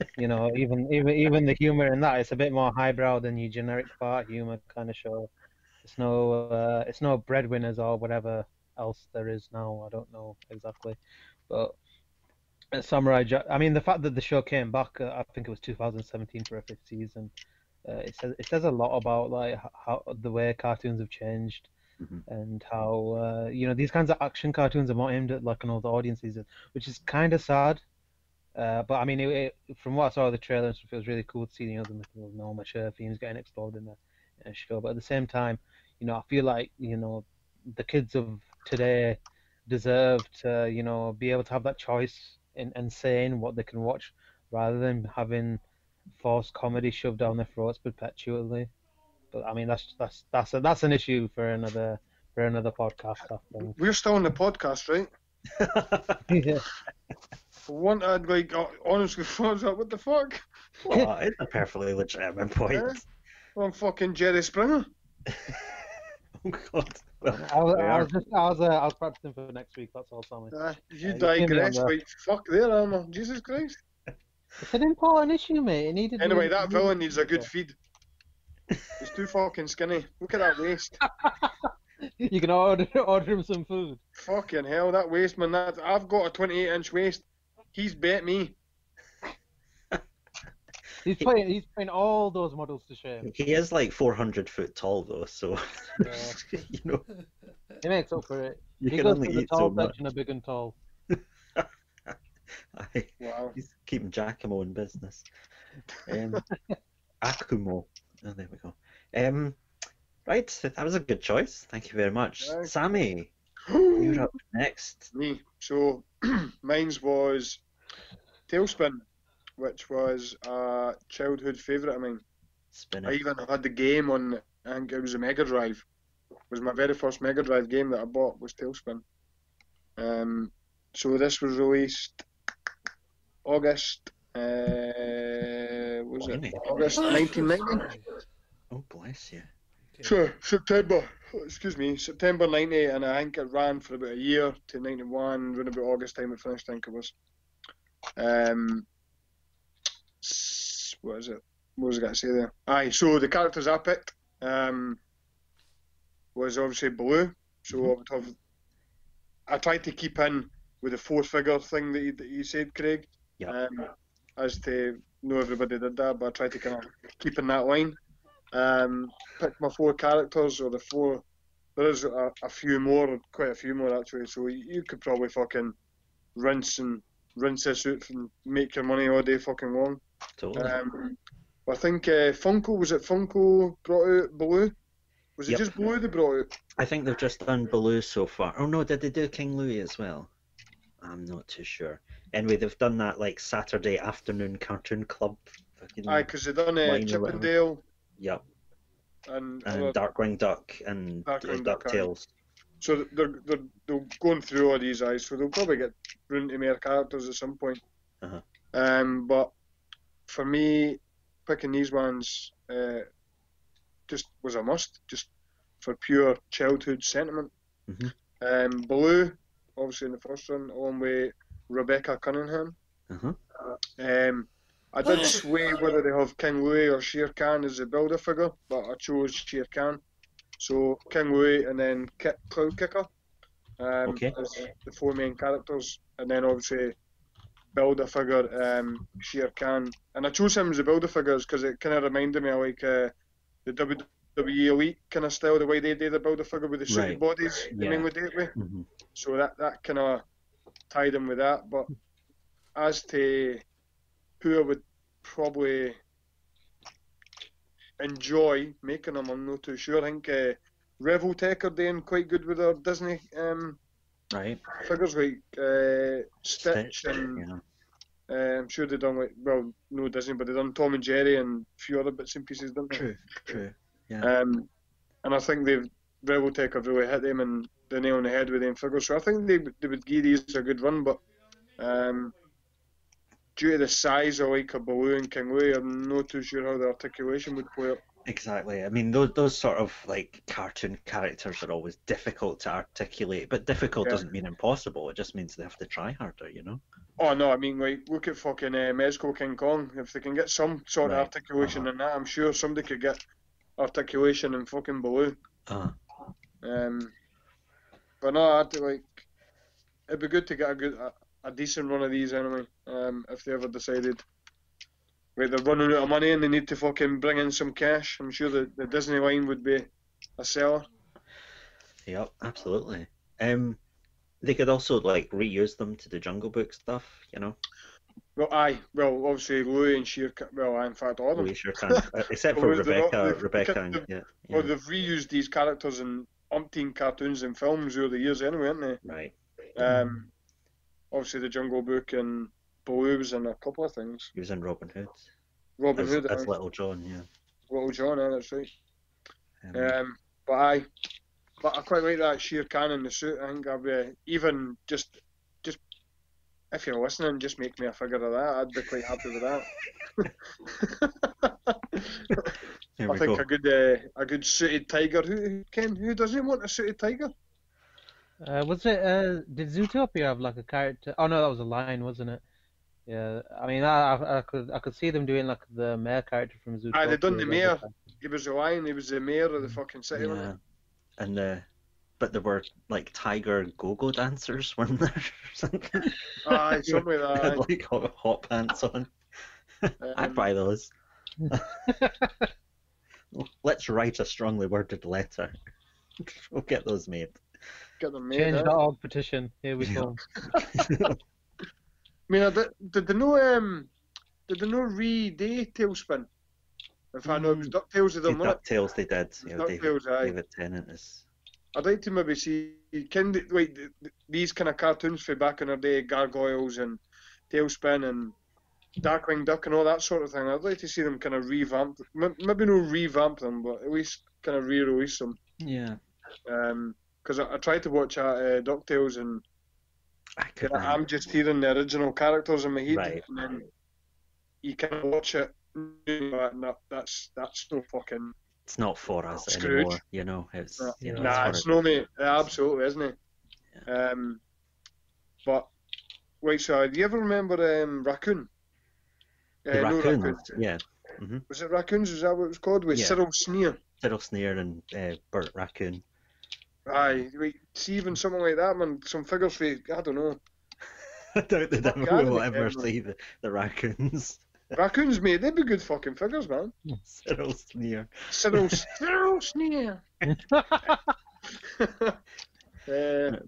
you know, even even even the humor in that, it's a bit more highbrow than your generic fart humor kind of show. It's no uh, it's no breadwinners or whatever else there is now. I don't know exactly, but Samurai Jack. I mean, the fact that the show came back, uh, I think it was 2017 for a fifth season. Uh, it says it says a lot about like how the way cartoons have changed Mhm. and how uh, you know these kinds of action cartoons are more aimed at like an older audience which is kind of sad. Uh, but I mean, it, it, from what I saw of the trailer, and stuff, it was really cool to see you know the mythical Norma Share themes getting explored in the, in show. But at the same time, you know, I feel like you know the kids of today deserve to you know be able to have that choice in and saying what they can watch rather than having forced comedy shoved down their throats perpetually. But I mean, that's that's that's a, that's an issue for another for another podcast. I think. We're still on the podcast, right? yeah. For one, I'd like, uh, honestly, what's up? What the fuck? well, it's a perfectly legitimate point. Yeah. I'm fucking Jerry Springer. Oh God. Well, I was, I was just I was uh, I was practicing for next week. That's all, Tommy. Uh, you Yeah, you see me on digress, the- like, fuck there, Armour. Jesus Christ. It's an important issue, mate. It needed. Anyway, that needed- villain needs a good feed. He's too fucking skinny. Look at that waist. You can order order him some food. Fucking hell, that waist, man. That I've got a 28 inch waist. He's bet me. He's playing. he's putting all those models to shame. he is like 400 foot tall though, so Yeah. you know He makes up for it. you he can goes only for the eat so tall much. section of big and tall. I Wow. he's keeping Jacamo in business. Um, Akumo. Oh, there we go. Um, right, that was a good choice. Thank you very much. Sammy, you're up next. Me. So mine's was TaleSpin, which was a childhood favourite of mine. Spin I even had the game on. I think it was a Mega Drive. It was my very first Mega Drive game that I bought was TaleSpin. Um, so this was released August. Uh, was it August 1990? Oh, bless you. Sure, September. Excuse me, September 90, and I think it ran for about a year to 91. Around about August time it finished, I think it was. Um, s- what is it? What was I going to say there? Aye, so the characters I picked um, was obviously Baloo. So I would have. I tried to keep in with the four figure thing that you, that you said, Craig. Yeah. Um, as to know everybody did that, but I tried to kind of keep in that line. Um, pick my four characters or the four. There is a, a few more, quite a few more actually. So you, you could probably fucking rinse and rinse this out and make your money all day fucking long. Totally. Um, I think uh, Funko was it Funko brought out Baloo? Was it Yep. just Baloo they brought out? I think they've just done Baloo so far. Oh no, did they do King Louis as well? I'm not too sure. Anyway, they've done that like Saturday afternoon cartoon club. Aye, because they've done uh, Line or whatever. Chip 'n Dale Yep. and, And Darkwing Duck and uh, Darkwing Duck. DuckTales. so they're, they're they're going through all these eyes, so they'll probably get round to more characters at some point. Uh-huh. Um, but for me, picking these ones uh, just was a must, just for pure childhood sentiment. Mhm. Um, Baloo, obviously in the first one, along with Rebecca Cunningham. Uh-huh. Um, I did sway whether they have King Louis or Shere Khan as a builder figure, but I chose Shere Khan. So King Louis and then Kit Cloud Kicker um, Okay. as the four main characters, and then obviously builder figure um, Shere Khan. And I chose him as a builder figures because it kind of reminded me of like uh, the WWE Elite kind of style, the way they did the builder figure with the suited Right. bodies they Yeah. mainly did it with. Mhm. So that that kind of tied in with that. But as to who I would probably enjoy making them, I'm not too sure. I think uh, Revoltech are doing quite good with their Disney um, Right. figures like uh, Stitch, Stitch. and Yeah. uh, I'm sure they've done like well, no Disney, but they've done Tom and Jerry and a few other bits and pieces, didn't they? True. True. Um, and I think they've Revoltech have really hit them and the nail on the head with them figures. So I think they they would give these a good run, but um, due to the size of like a Baloo and King Louie, I'm not too sure how the articulation would play out. Exactly. I mean, those those sort of like cartoon characters are always difficult to articulate, but difficult Yeah. doesn't mean impossible. It just means they have to try harder, you know. Oh no, I mean like look at fucking uh, Mezco King Kong. If they can get some sort Right, of articulation uh-huh. in that, I'm sure somebody could get articulation in fucking Baloo. Uh, Um, but no, I'd like it'd be good to get a good a, a decent run of these anyway. Um, if they ever decided like they're running out of money and they need to fucking bring in some cash, I'm sure the, the Disney line would be a seller. yep, absolutely. Um, they could also like reuse them to the Jungle Book stuff, you know. Well, aye, well obviously Louis and Shere, well, in fact all of them. Can, uh, except for not- Rebecca. Rebecca, and, they've- yeah, Well, they've reused these characters in umpteen cartoons and films over the years anyway, haven't they? right. Um, obviously the Jungle Book and Baloo was in a couple of things. He was in Robin Hood Robin Hood, aye. Little John, yeah. Little John, aye, that's right. Um, Um, but I, but I quite like that Shere Khan in the suit. I think I'd be even just if you're listening, just make me a figure of that. I'd be quite happy with that. I think go. a good, uh, a good suited tiger. Who, who Ken? Who doesn't want a suited tiger? Uh, was it? Uh, did Zootopia have like a character? Oh no, that was a lion, wasn't it? Yeah, I mean, I, I, I could I could see them doing like the mayor character from Zootopia. Aye, they done the mayor. He was the lion. He was the mayor of the fucking city. wasn't Yeah. And uh, but there were like tiger go-go dancers, weren't there? or something. he? Aye, something like had that. like hot, hot pants on. aye. I'd Um, buy those. Let's write a strongly worded letter. we'll get those made. get them made. aye. Change.org petition. Here we Yeah. go. mean, I did, did they know um, did they know re day TaleSpin? If I no, it was Mm. Ducktales of See, them. DuckTales they did. You know, David, DuckTales, aye. David Tennant is. I'd like to maybe see can they, like th- th- these kind of cartoons from back in the day, Gargoyles and TaleSpin and Darkwing Duck and all that sort of thing. I'd like to see them kind of revamp, maybe no revamp them, but at least kind of re-release them. Yeah. Because I, I tried to watch uh, uh, Ducktales and I could kinda, I'm just hearing the original characters in my head, Right. and then you kind of watch it. and No, that's that's no fucking. It's not for us Scrooge. anymore. You know, it's Nah, you know, nah, it's it's no mate. Absolutely, isn't it? Um, but wait, so do you ever remember um, Raccoon? the Uh, no. Raccoon. Yeah, Was it Raccoons? Was that what it was called? With Yeah. Cyril Sneer. Fiddle Sneer and uh, Bert Raccoon. Aye, wait, see even something like that, man. Some figures for I don't know. I doubt that we'll ever see the, the raccoons. Raccoons, mate, they'd be good fucking figures, man. Cyril Sneer. Cyril, Cyril Sneer. uh,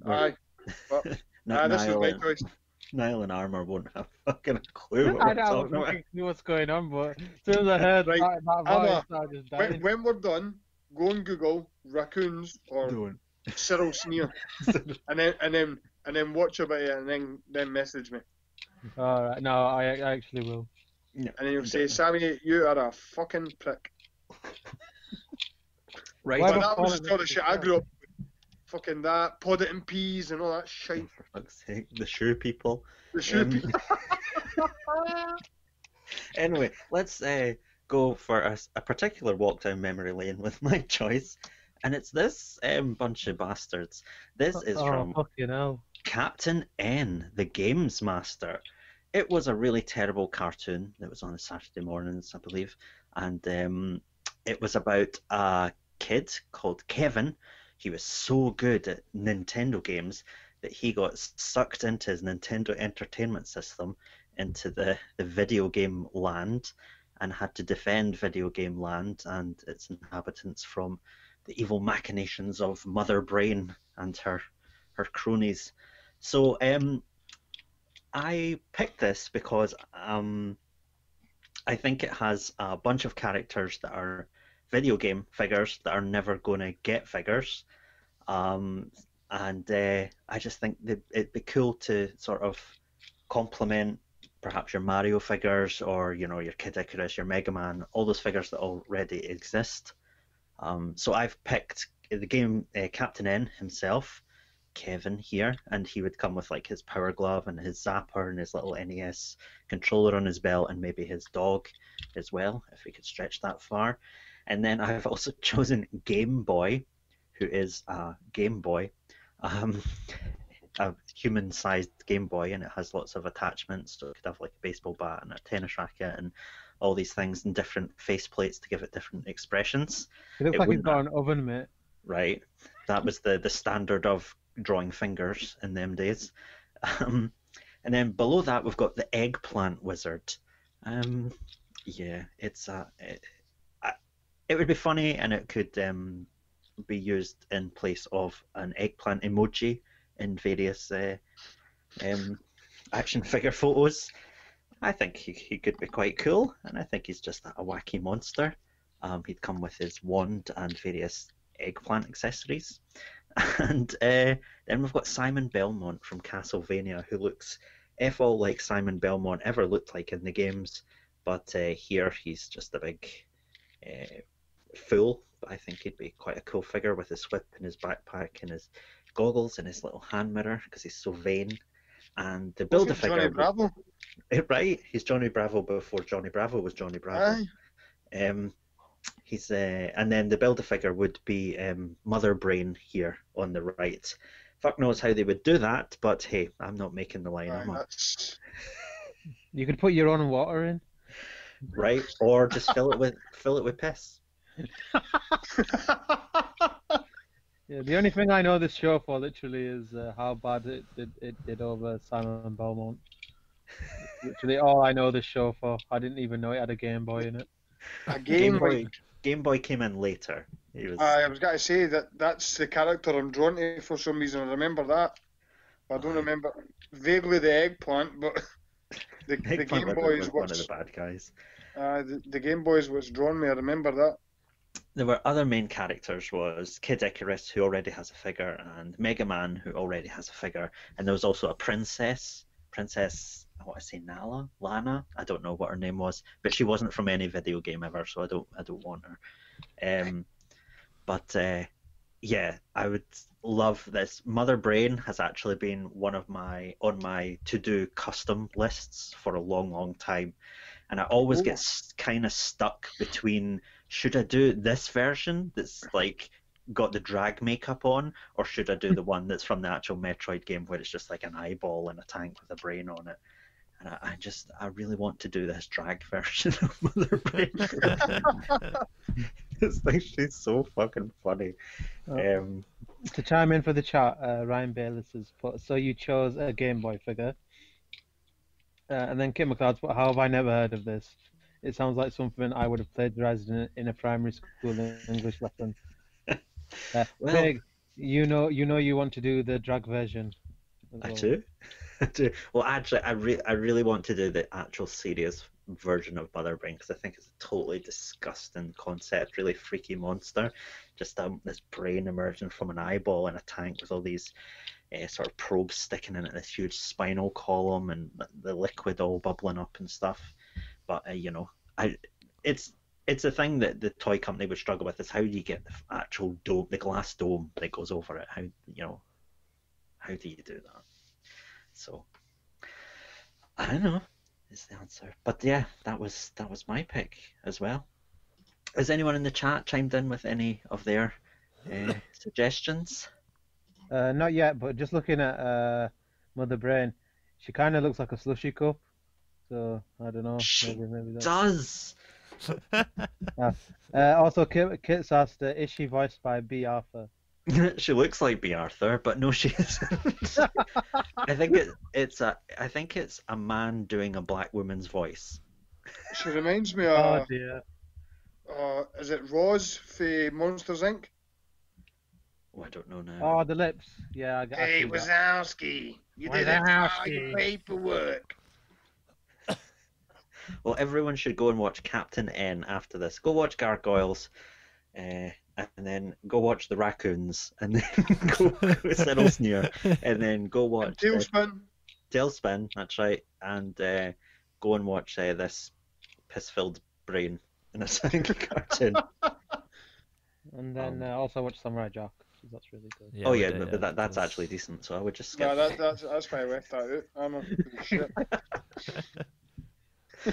aye, but N- aye, this is my choice. Niall and Armour won't have fucking a clue what I we're don't talking about. fucking know what's going on, but as soon as I heard Right, that, that Emma, voice, I just When, when we're done, go and Google raccoons or Don't. Cyril Sneer, and then and then and then watch about it, and then then message me, All right, no, I, I actually will. And then you'll say, Sammy, you are a fucking prick. Right. Why But that was it the sort of shit I grew up with. Fucking that, Poddington Peas and all that shit. For fuck's sake, the shoe people. The shoe Um, people. Anyway, let's uh, go for a particular walk down memory lane with my choice. And it's this um, bunch of bastards. This is oh, from fucking hell. Captain N, the Games Master. It was a really terrible cartoon that was on Saturday mornings, I believe, and um, it was about a kid called Kevin. He was so good at Nintendo games that he got sucked into his Nintendo Entertainment System, into the, the video game land, and had to defend video game land and its inhabitants from the evil machinations of Mother Brain and her her cronies. So um, I picked this because um, I think it has a bunch of characters that are video game figures that are never going to get figures, um, and uh, I just think it'd be cool to sort of complement perhaps your Mario figures or you know your Kid Icarus, your Mega Man, all those figures that already exist. Um, so I've picked the game uh, Captain N himself. Kevin here, and he would come with like his power glove and his zapper and his little NES controller on his belt, and maybe his dog as well, if we could stretch that far. And then I've also chosen Game Boy, who is a Game Boy, um, a human-sized Game Boy, and it has lots of attachments. So it could have like a baseball bat and a tennis racket and all these things and different face plates to give it different expressions It looks It like wouldn't got an oven, mate. right? That was the the standard of drawing fingers in them days. Um, and then below that we've got the eggplant wizard. Um, yeah, it's a it, it would be funny and it could um, be used in place of an eggplant emoji in various uh, um, action figure photos. I think he, he could be quite cool, and I think he's just a wacky monster. Um, he'd come with his wand and various eggplant accessories. And uh, then we've got Simon Belmont from Castlevania, who looks if all like Simon Belmont ever looked like in the games, but uh, here he's just a big uh, fool. But I think he'd be quite a cool figure with his whip and his backpack and his goggles and his little hand mirror because he's so vain. And the build a figure, Johnny Bravo. right? He's Johnny Bravo before Johnny Bravo was Johnny Bravo. Aye. Um, he's uh, and then the builder figure would be um, Mother Brain here on the right. Fuck knows how they would do that, but hey, I'm not making the line, Aye, am I? You could put your own water in. Right? Or just fill it with fill it with piss. Yeah, the only thing I know this show for literally is uh, how bad it did, it did over Simon Belmont. literally all I know this show for. I didn't even know it had a Game Boy in it. A Game game. Boy like, Game Boy came in later. He was I was going to say that that's the character I'm drawn to for some reason. I remember that. I don't Aye. remember vaguely the eggplant, but The, the Game Boys was one of the bad guys. uh, the, the Game Boys was drawn me. I remember that. There were other main characters was Kid Icarus who already has a figure and Mega Man who already has a figure and there was also a princess, Princess I want to say Nala, Lana, I don't know what her name was, but she wasn't from any video game ever, so I don't I don't want her. Um, but uh, yeah, I would love this. Mother Brain has actually been one of my on my to do custom lists for a long, long time, and I always Ooh. get kind of stuck between should I do this version that's like got the drag makeup on, or should I do the one that's from the actual Metroid game where it's just like an eyeball and a tank with a brain on it? And I, I just I really want to do this drag version of Mother Brain. it's like she's so fucking funny. Oh. Um, To chime in for the chat, uh, Ryan Bayless has put, so you chose a Game Boy figure. Uh, and then Kim McLeod's put, how have I never heard of this? It sounds like something I would have plagiarized in a, in a primary school English lesson. Uh, Well- Big, you know, you know, you want to do the drag version. I well. do. Do. Well, actually, I re- I really want to do the actual serious version of Mother Brain because I think it's a totally disgusting concept, really freaky monster. Just um, this brain emerging from an eyeball in a tank with all these uh, sort of probes sticking in it, this huge spinal column, and the- the liquid all bubbling up and stuff. But uh, you know, I it's it's a thing that the toy company would struggle with is how do you get the actual dome, the glass dome that goes over it? How you know, how do you do that? So I don't know is the answer. But yeah, that was that was my pick as well. Has anyone in the chat chimed in with any of their uh, suggestions? Uh, not yet, but just looking at uh, Mother Brain, she kind of looks like a slushy cup. So I don't know. She maybe, maybe. Does Uh, also, Kit, Kit's asked, uh, is she voiced by Bea Arthur? she looks like Bea Arthur, but no, she isn't. I think it, it's a I think it's a man doing a black woman's voice. She reminds me of. Oh of dear. uh, is it Roz for Monsters Inc. Oh, I don't know now. Oh, the lips. Yeah, I, I Hey. Wazowski, you didn't file Wazowski. your paperwork. Well, everyone should go and watch Captain N after this. Go watch Gargoyles, uh, and then go watch the Raccoons, and then go Cyril Sneer, and then go watch uh, TaleSpin. TaleSpin. That's right, and uh, go and watch uh, this piss-filled brain in a second cartoon. And then Um, uh, also watch Samurai Jack. That's really good. Yeah, oh yeah, did, but, but that, that's That's- actually decent. So I would just skip. No, that, that's that's why I left that out. I'm a shit.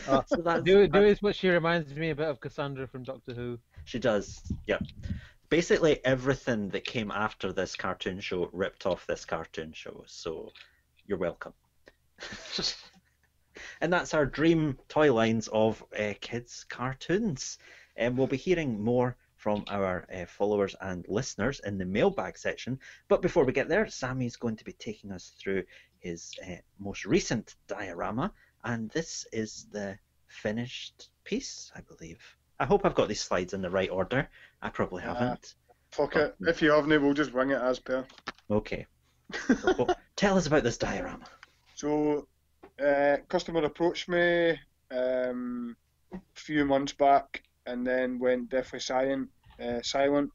Uh, So that's- do do is what she reminds me a bit of Cassandra from Doctor Who. She does, yep. Basically, everything that came after this cartoon show ripped off this cartoon show, so you're welcome. and that's our dream toy lines of uh, kids' cartoons. And we'll be hearing more from our uh, followers and listeners in the mailbag section. But before we get there, Sammy's going to be taking us through his uh, most recent diorama, and this is the finished piece, I believe. I hope I've got these slides in the right order. I probably Uh, haven't. Fuck it. If you haven't, we'll just wing it as per. Okay. Well, tell us about this diorama. So, uh, customer approached me um, a few months back, and then went deathly silent, uh, silent,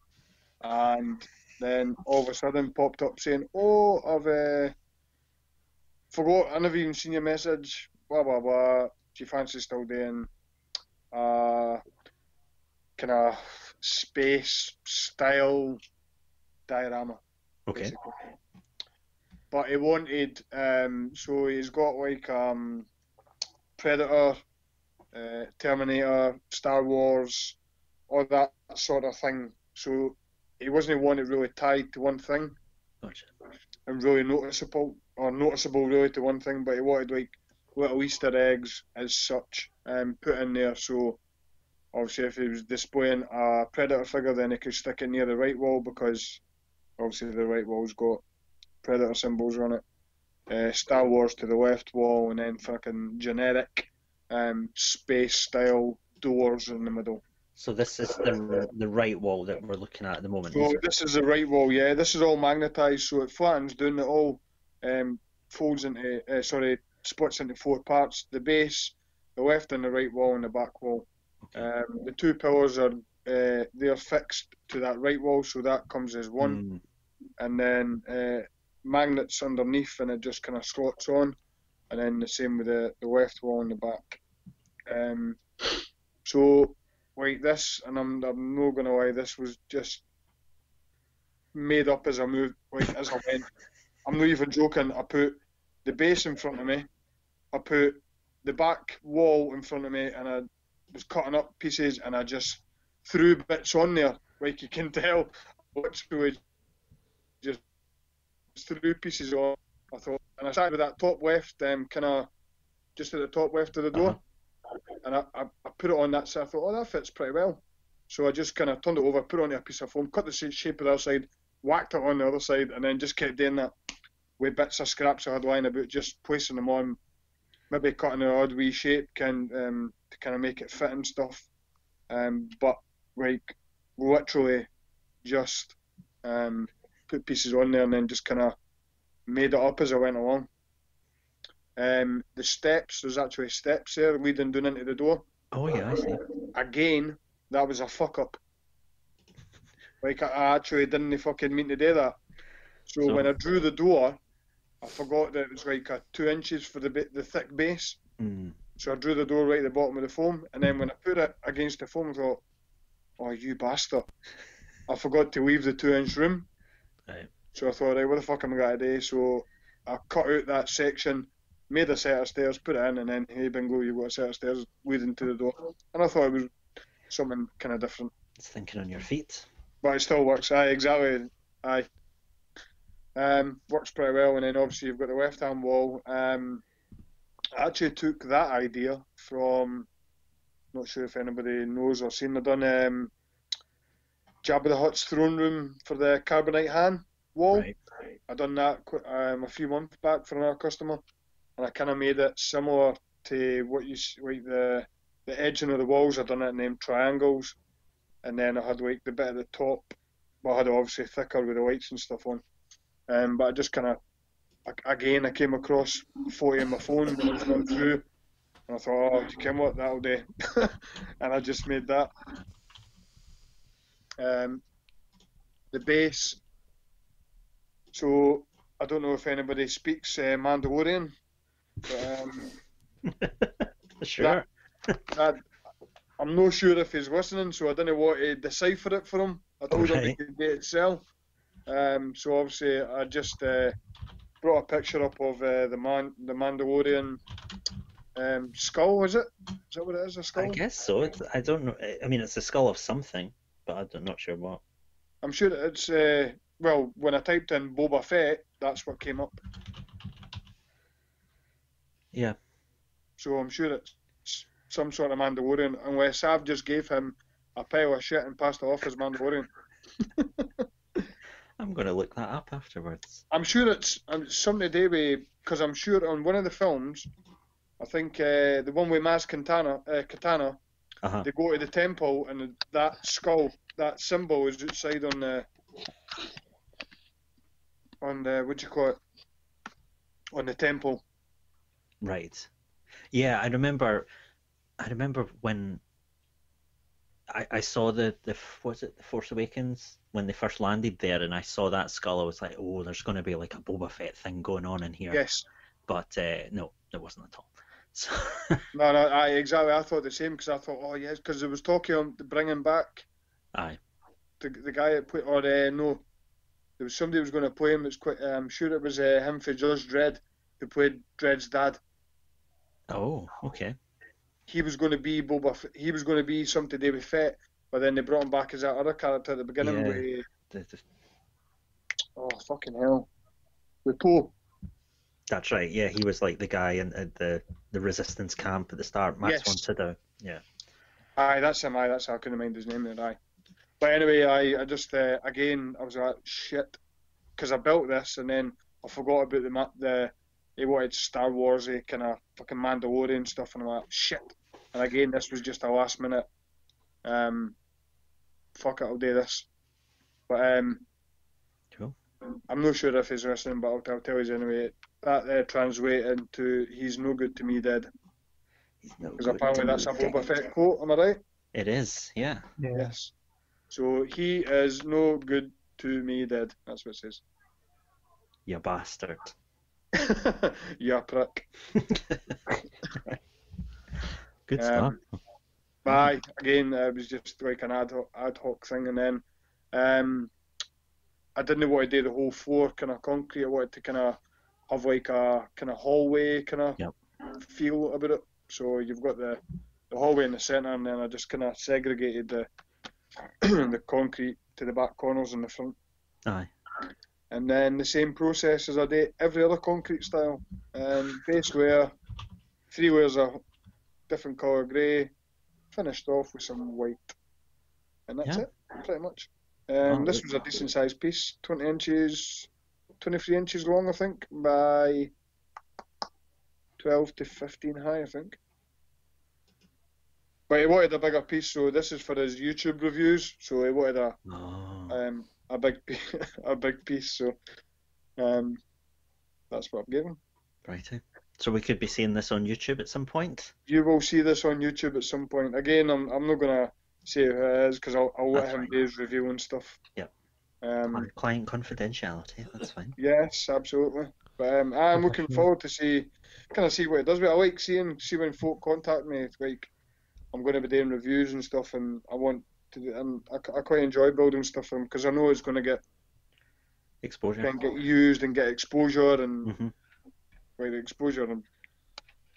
and then all of a sudden popped up saying, "Oh, I've uh, forgot. I never even seen your message. Blah blah blah. Do you fancy still doing uh, kind of space style diorama?" Okay. basically. But he wanted, um, so he's got like um, Predator, uh, Terminator, Star Wars, all that sort of thing. So he wasn't one that really tied to one thing Gotcha. and really noticeable, or noticeable really to one thing, but he wanted like little Easter eggs as such um, put in there. So obviously, if he was displaying a Predator figure, then he could stick it near the right wall because obviously the right wall's got Predator symbols on it. Uh, Star Wars to the left wall, and then fucking generic um, space style doors in the middle. So this is the the right wall that we're looking at at the moment. So this is the right wall, yeah. This is all magnetised, so it flattens down. It all um, folds into, uh, sorry, splits into four parts: the base, the left and the right wall, and the back wall. Okay. Um, the two pillars are uh, they're fixed to that right wall, so that comes as one, Mm, and then uh, magnets underneath, and it just kind of slots on, and then the same with the, the left wall and the back. Um, so like this, and I'm I'm not gonna lie, this was just made up as I moved, like as I went. I'm not even joking. I put the base in front of me, I put the back wall in front of me, and I was cutting up pieces, and I just threw bits on there, like you can tell. Literally, just threw pieces on. I thought, and I started with that top left, um, kind of just at the top left of the door, and I, I, I put it on that side. I thought, oh, that fits pretty well. So I just kind of turned it over, put it on a piece of foam, cut the shape of the other side, whacked it on the other side, and then just kept doing that with bits of scraps I had lying about, just placing them on, maybe cutting an odd wee shape, can um, to kind of make it fit and stuff. Um, but like literally just um, put pieces on there and then just kind of made it up as I went along. Um, the steps, there's actually steps there leading down into the door. Oh yeah, I see. Again, that was a fuck up. Like I actually didn't fucking mean to do that. So, So- when I drew the door, I forgot that it was like a two inches for the the thick base. Mm, So I drew the door right at the bottom of the foam, and then when I put it against the foam, I thought, "Oh, you bastard! I forgot to leave the two-inch room." Right. So I thought, "Right, what the fuck am I gonna do?" So I cut out that section, made a set of stairs, put it in, and then hey, bingo, you've got a set of stairs leading to the door. And I thought it was something kind of different, it's thinking on your feet. but it still works. Aye, exactly. Aye. Um, works pretty well, and then obviously you've got the left-hand wall. Um, I actually took that idea from, not sure if anybody knows or seen, I've done um, Jabba the Hutt's throne room for the carbonite hand wall. Right. I done that um, a few months back for another customer, and I kind of made it similar to what you like the the edging of the walls. I done it in them triangles, and then I had like the bit at the top. Well, I had obviously thicker with the lights and stuff on, um, but I just kind of again I came across a photo on my phone when I was going through, and I thought, oh, you can what that'll do, and I just made that. Um, the base. So I don't know if anybody speaks uh, Mandalorian, but um, sure. I, I'm not sure if he's listening, so I didn't want to decipher it for him. I told him he Right. could get it sell. Um, so obviously I just uh, brought a picture up of uh, the man, the Mandalorian um, skull. Is it? Is that what it is? A skull? I guess so. It's, I don't know. I mean, it's the skull of something, but I'm not sure what. I'm sure it's. Uh, well, when I typed in Boba Fett, that's what came up. Yeah. So I'm sure it's some sort of Mandalorian, unless I've just gave him a pile of shit and passed it off as Mandalorian. I'm going to look that up afterwards. I'm sure it's um, something to do with because I'm sure on one of the films, I think uh, the one with Maz Katana, uh, Katana, Uh huh. they go to the temple and that skull, that symbol is outside on the on the what do you call it? On the temple. Right. Yeah, I remember. I remember when I, I saw the the was it the Force Awakens when they first landed there, and I saw that skull. I was like, oh, there's going to be like a Boba Fett thing going on in here. Yes. But uh, no, there wasn't at all. So No, no, I exactly. I thought the same because I thought, oh yes, because there was talking on bringing back aye, the the guy that put or uh, no, there was somebody who was going to play him. It's quite. I'm sure it was uh, him for Judge Dredd who played Dredd's dad. oh, okay, he was going to be Boba. F- he was going to be something to do with Fett, but then they brought him back as that other character at the beginning. Yeah. With, the, oh fucking hell, with Poe. that's right. Yeah, he was like the guy in at the the resistance camp at the start. Max Yes. von Sydow. Yeah. Aye, that's him. Aye, that's how I couldn't mind his name. Aye, but anyway, I I just uh, again I was like shit because I built this and then I forgot about the the he wanted Star Wars, he kind of fucking Mandalorian stuff, and I'm like shit. And again, this was just a last minute. Um, fuck it, I'll do this. But um, Cool. I'm not sure if he's listening, but I'll, I'll tell you anyway. that uh, translate into "He's no good to me, dead." He's no Because apparently that's a me, Boba. Fett quote. Am I right? It is, yeah. Yeah. Yes. So he is no good to me, dead. That's what it says. You bastard. yeah, prick. Good Um, stuff. Aye, again, it was just like an ad hoc, ad hoc thing, and then um, I didn't want to do the whole floor kind of concrete. I wanted to kind of have like a kind of hallway kind of Yep. feel about it. So you've got the the hallway in the centre, and then I just kind of segregated the the concrete to the back corners and the front. Aye. And then the same process as I did every other concrete style. Um, base layer, three layers of different colour grey, finished off with some white. And that's Yeah. it, pretty much. Um, Oh, this was a decent sized piece, 20 inches, 23 inches long, I think, by 12 to 15 high, I think. But he wanted a bigger piece, so this is for his YouTube reviews. So he wanted a Oh, um, a big piece, a big piece. So um, that's what I'm giving. righty. So we could be seeing this on YouTube at some point. You will see this on YouTube at some point. Again, I'm I'm not gonna say who it is because I'll, I'll let That's him fine. do his review and stuff. Yeah. Um, Client confidentiality, that's fine. yes, absolutely. But um, I'm looking forward to see, kind of see what it does. But I like seeing see when folk contact me. It's like I'm going to be doing reviews and stuff, and I want. Do- And I, I quite enjoy building stuff for him because I know it's going to get Exposure. can get used and get exposure and hmm like the exposure. I'm,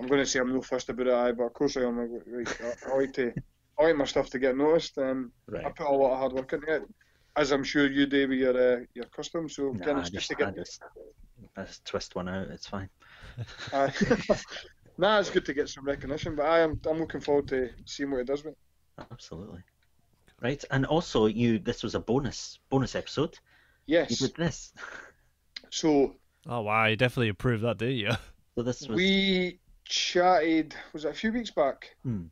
I'm going to say I'm no fussed about it, but of course I am. Like, I, I like to, I like my stuff to get noticed, and I put a lot of hard work into it, as I'm sure you do with your uh, your custom. So Nah, again, it's just just, to get. just, just twist one out. It's fine. aye. nah, it's good to get some recognition, but I am I'm looking forward to seeing what it does with. it. Absolutely. Right, and also you. This was a bonus bonus episode. You Yes. did this. So Oh wow, you definitely approved that, do you? So this was. we chatted. Was it a few weeks back? Hmm.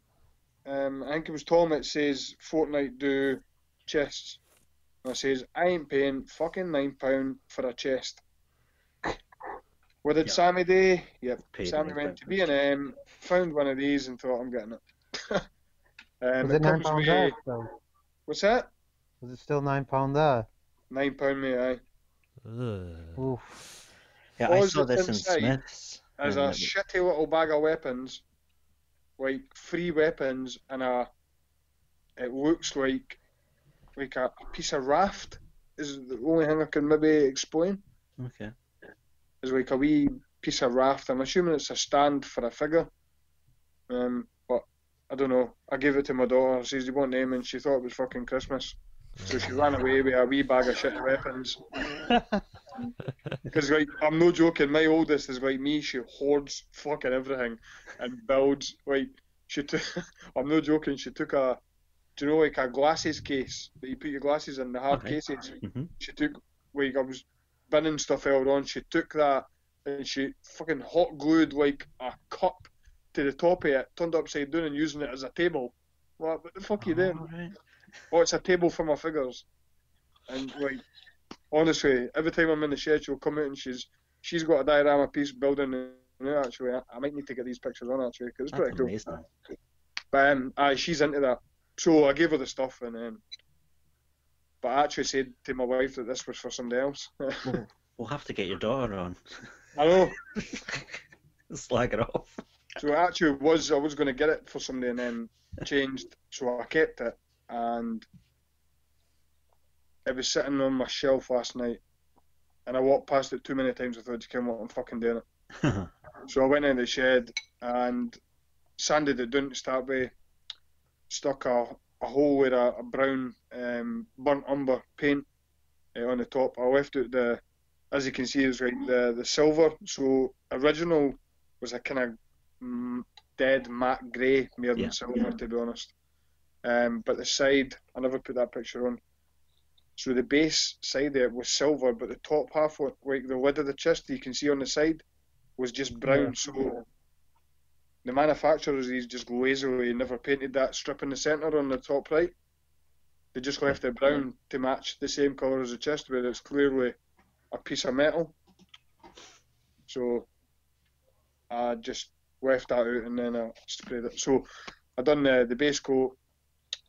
Um, I think it was Tom that says Fortnite do chests. And I says I ain't paying fucking nine pound for a chest. What did Yeah. Sammy do? Yep. Paid Sammy went to pound. B and M, found one of these, and thought I'm getting it. um, Was it it nine comes pound with there? still? What's that? Was it still nine pound there? Nine pound, mate. Aye. Ugh. Oof. yeah, I was saw it this in inside? Smiths. As and a it shitty little bag of weapons, like three weapons and a. It looks like like a, a piece of raft. Is the only thing I can maybe explain. Okay. Is like a wee piece of raft. I'm assuming it's a stand for a figure. Um, but I don't know. I gave it to my daughter. She says, "You want name?" And she thought it was fucking Christmas. So she ran away with a wee bag of shit weapons. Because like I'm no joking, my oldest is like me. She hoards fucking everything and builds like she took. I'm no joking. She took a, do you know like a glasses case that you put your glasses in the hard Okay. cases. Mhm. She took like I was binning stuff earlier on. She took that and she fucking hot glued like a cup to the top of it, turned upside down and using it as a table. What, what the fuck are you doing? Alright. Oh, it's a table for my figures. And like, honestly, every time I'm in the shed, she'll come out and she's she's got a diorama piece building. it out, Actually, I, I might need to get these pictures on actually because it's pretty cool. But um, aye, she's into that. So I gave her the stuff and um, but I actually said to my wife that this was for somebody else. We'll, we'll have to get your daughter on. I know. Slag it off. So it actually was I was going to get it for somebody and then changed, so I kept it and it was sitting on my shelf last night, and I walked past it too many times. I thought, "You came what I'm fucking doing it." So I went in the shed and sanded it down to start with, stuck a, a hole with a, a brown um, burnt umber paint uh, on the top. I left out the, as you can see, it's like the the silver. So original was a kind of mm, dead matte grey more than Yeah. silver, to be honest. Um, but the side, I never put that picture on. So the base side there was silver, but the top half, like the lid of the chest, you can see on the side, was just brown. Yeah. So the manufacturers, these just lazily never painted that strip in the centre on the top right. They just left it brown to match the same colour as the chest, where it's clearly a piece of metal. So I just left that out and then I sprayed it. So I done the, the base coat,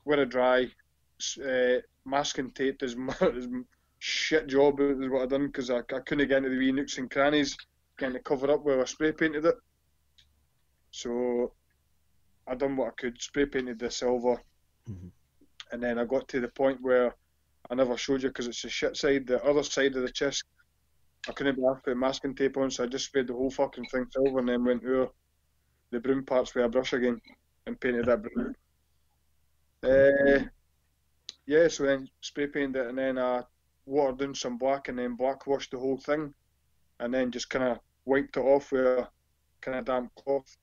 wear a dry, uh, masking tape is, is shit job is what I done because I, I couldn't get into the wee nooks and crannies, getting it cover up where I spray painted it. So I done what I could, spray painted the silver, Mhm. and then I got to the point where I never showed you because it's the shit side, the other side of the chest. I couldn't be asked to masking tape on, so I just sprayed the whole fucking thing silver and then went over the broom parts with a brush again and painted that broom. Uh, yeah, so then spray painted it and then I watered in some black and then black washed the whole thing and then just kind of wiped it off with a kind of damp cloth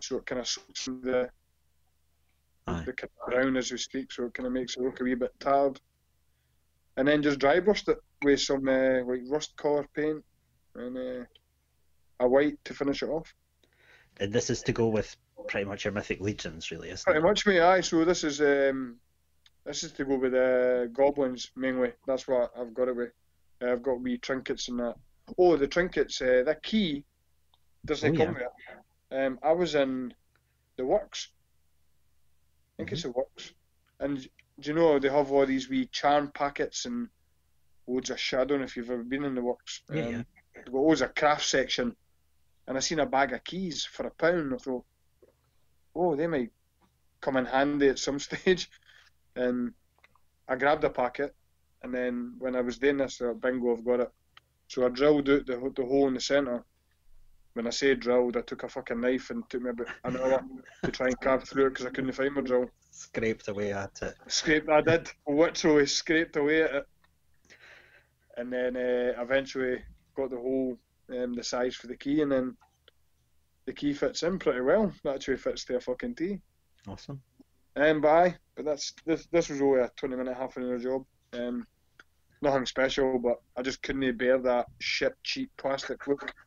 so it kind of soaks in the, Aye. the kind of brown as we speak so it kind of makes it look a wee bit tarred. And then just dry brushed it with some uh, like rust colour paint and uh, a white to finish it off. And this is to go with pretty much your Mythic Legions, really, isn't Pretty it? much, me, Aye. So this is um, this is to go with uh, goblins mainly. That's what I've got it with. Uh, I've got wee trinkets and that. Oh, the trinkets. Uh, that key doesn't Oh, come yeah. with it. Um, I was in the works. I think Mm-hmm. it's the works. And do you know they have all these wee charm packets and loads of shit. I don't know if you've ever been in the works. Yeah, um, yeah. They've got always a craft section, and I seen a bag of keys for a pound. I thought, oh, they might come in handy at some stage. And I grabbed a packet, and then when I was doing this, uh, bingo, I've got it. So I drilled out the, the hole in the centre. When I say drilled, I took a fucking knife and took me about an hour to try and carve through it because I couldn't find my drill. Scraped away at it. Scraped, I did, literally scraped away at it. And then uh, eventually got the hole, um, the size for the key, and then the key fits in pretty well. It actually fits to a fucking T. Awesome. Um, but aye, but that's this. This was only a twenty minute, half an hour job. Um, nothing special, but I just couldn't bear that shit cheap plastic look.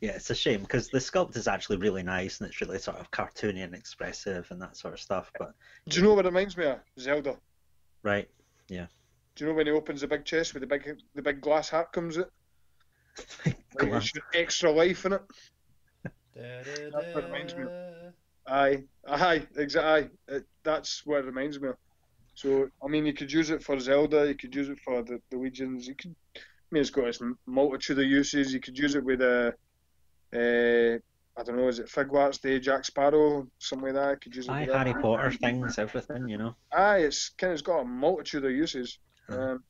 Yeah, it's a shame because the sculpt is actually really nice and it's really sort of cartoony and expressive and that sort of stuff. But Do you know what it reminds me of? Zelda. right, Yeah. Do you know when he opens the big chest with the big the big glass hat comes out? Like, Glass. it's got extra life in it. That's what reminds me Aye, aye, exactly. It, that's what it reminds me of. So, I mean, you could use it for Zelda, you could use it for the, the Legions, you could, I mean, it's got its multitude of uses. You could use it with a, uh, I don't know, is it Figuarts Day, Jack Sparrow, something like that? You could use it aye, with that. Harry Potter things, everything, you know. Aye, it's kind of it's got a multitude of uses. Aye. Um,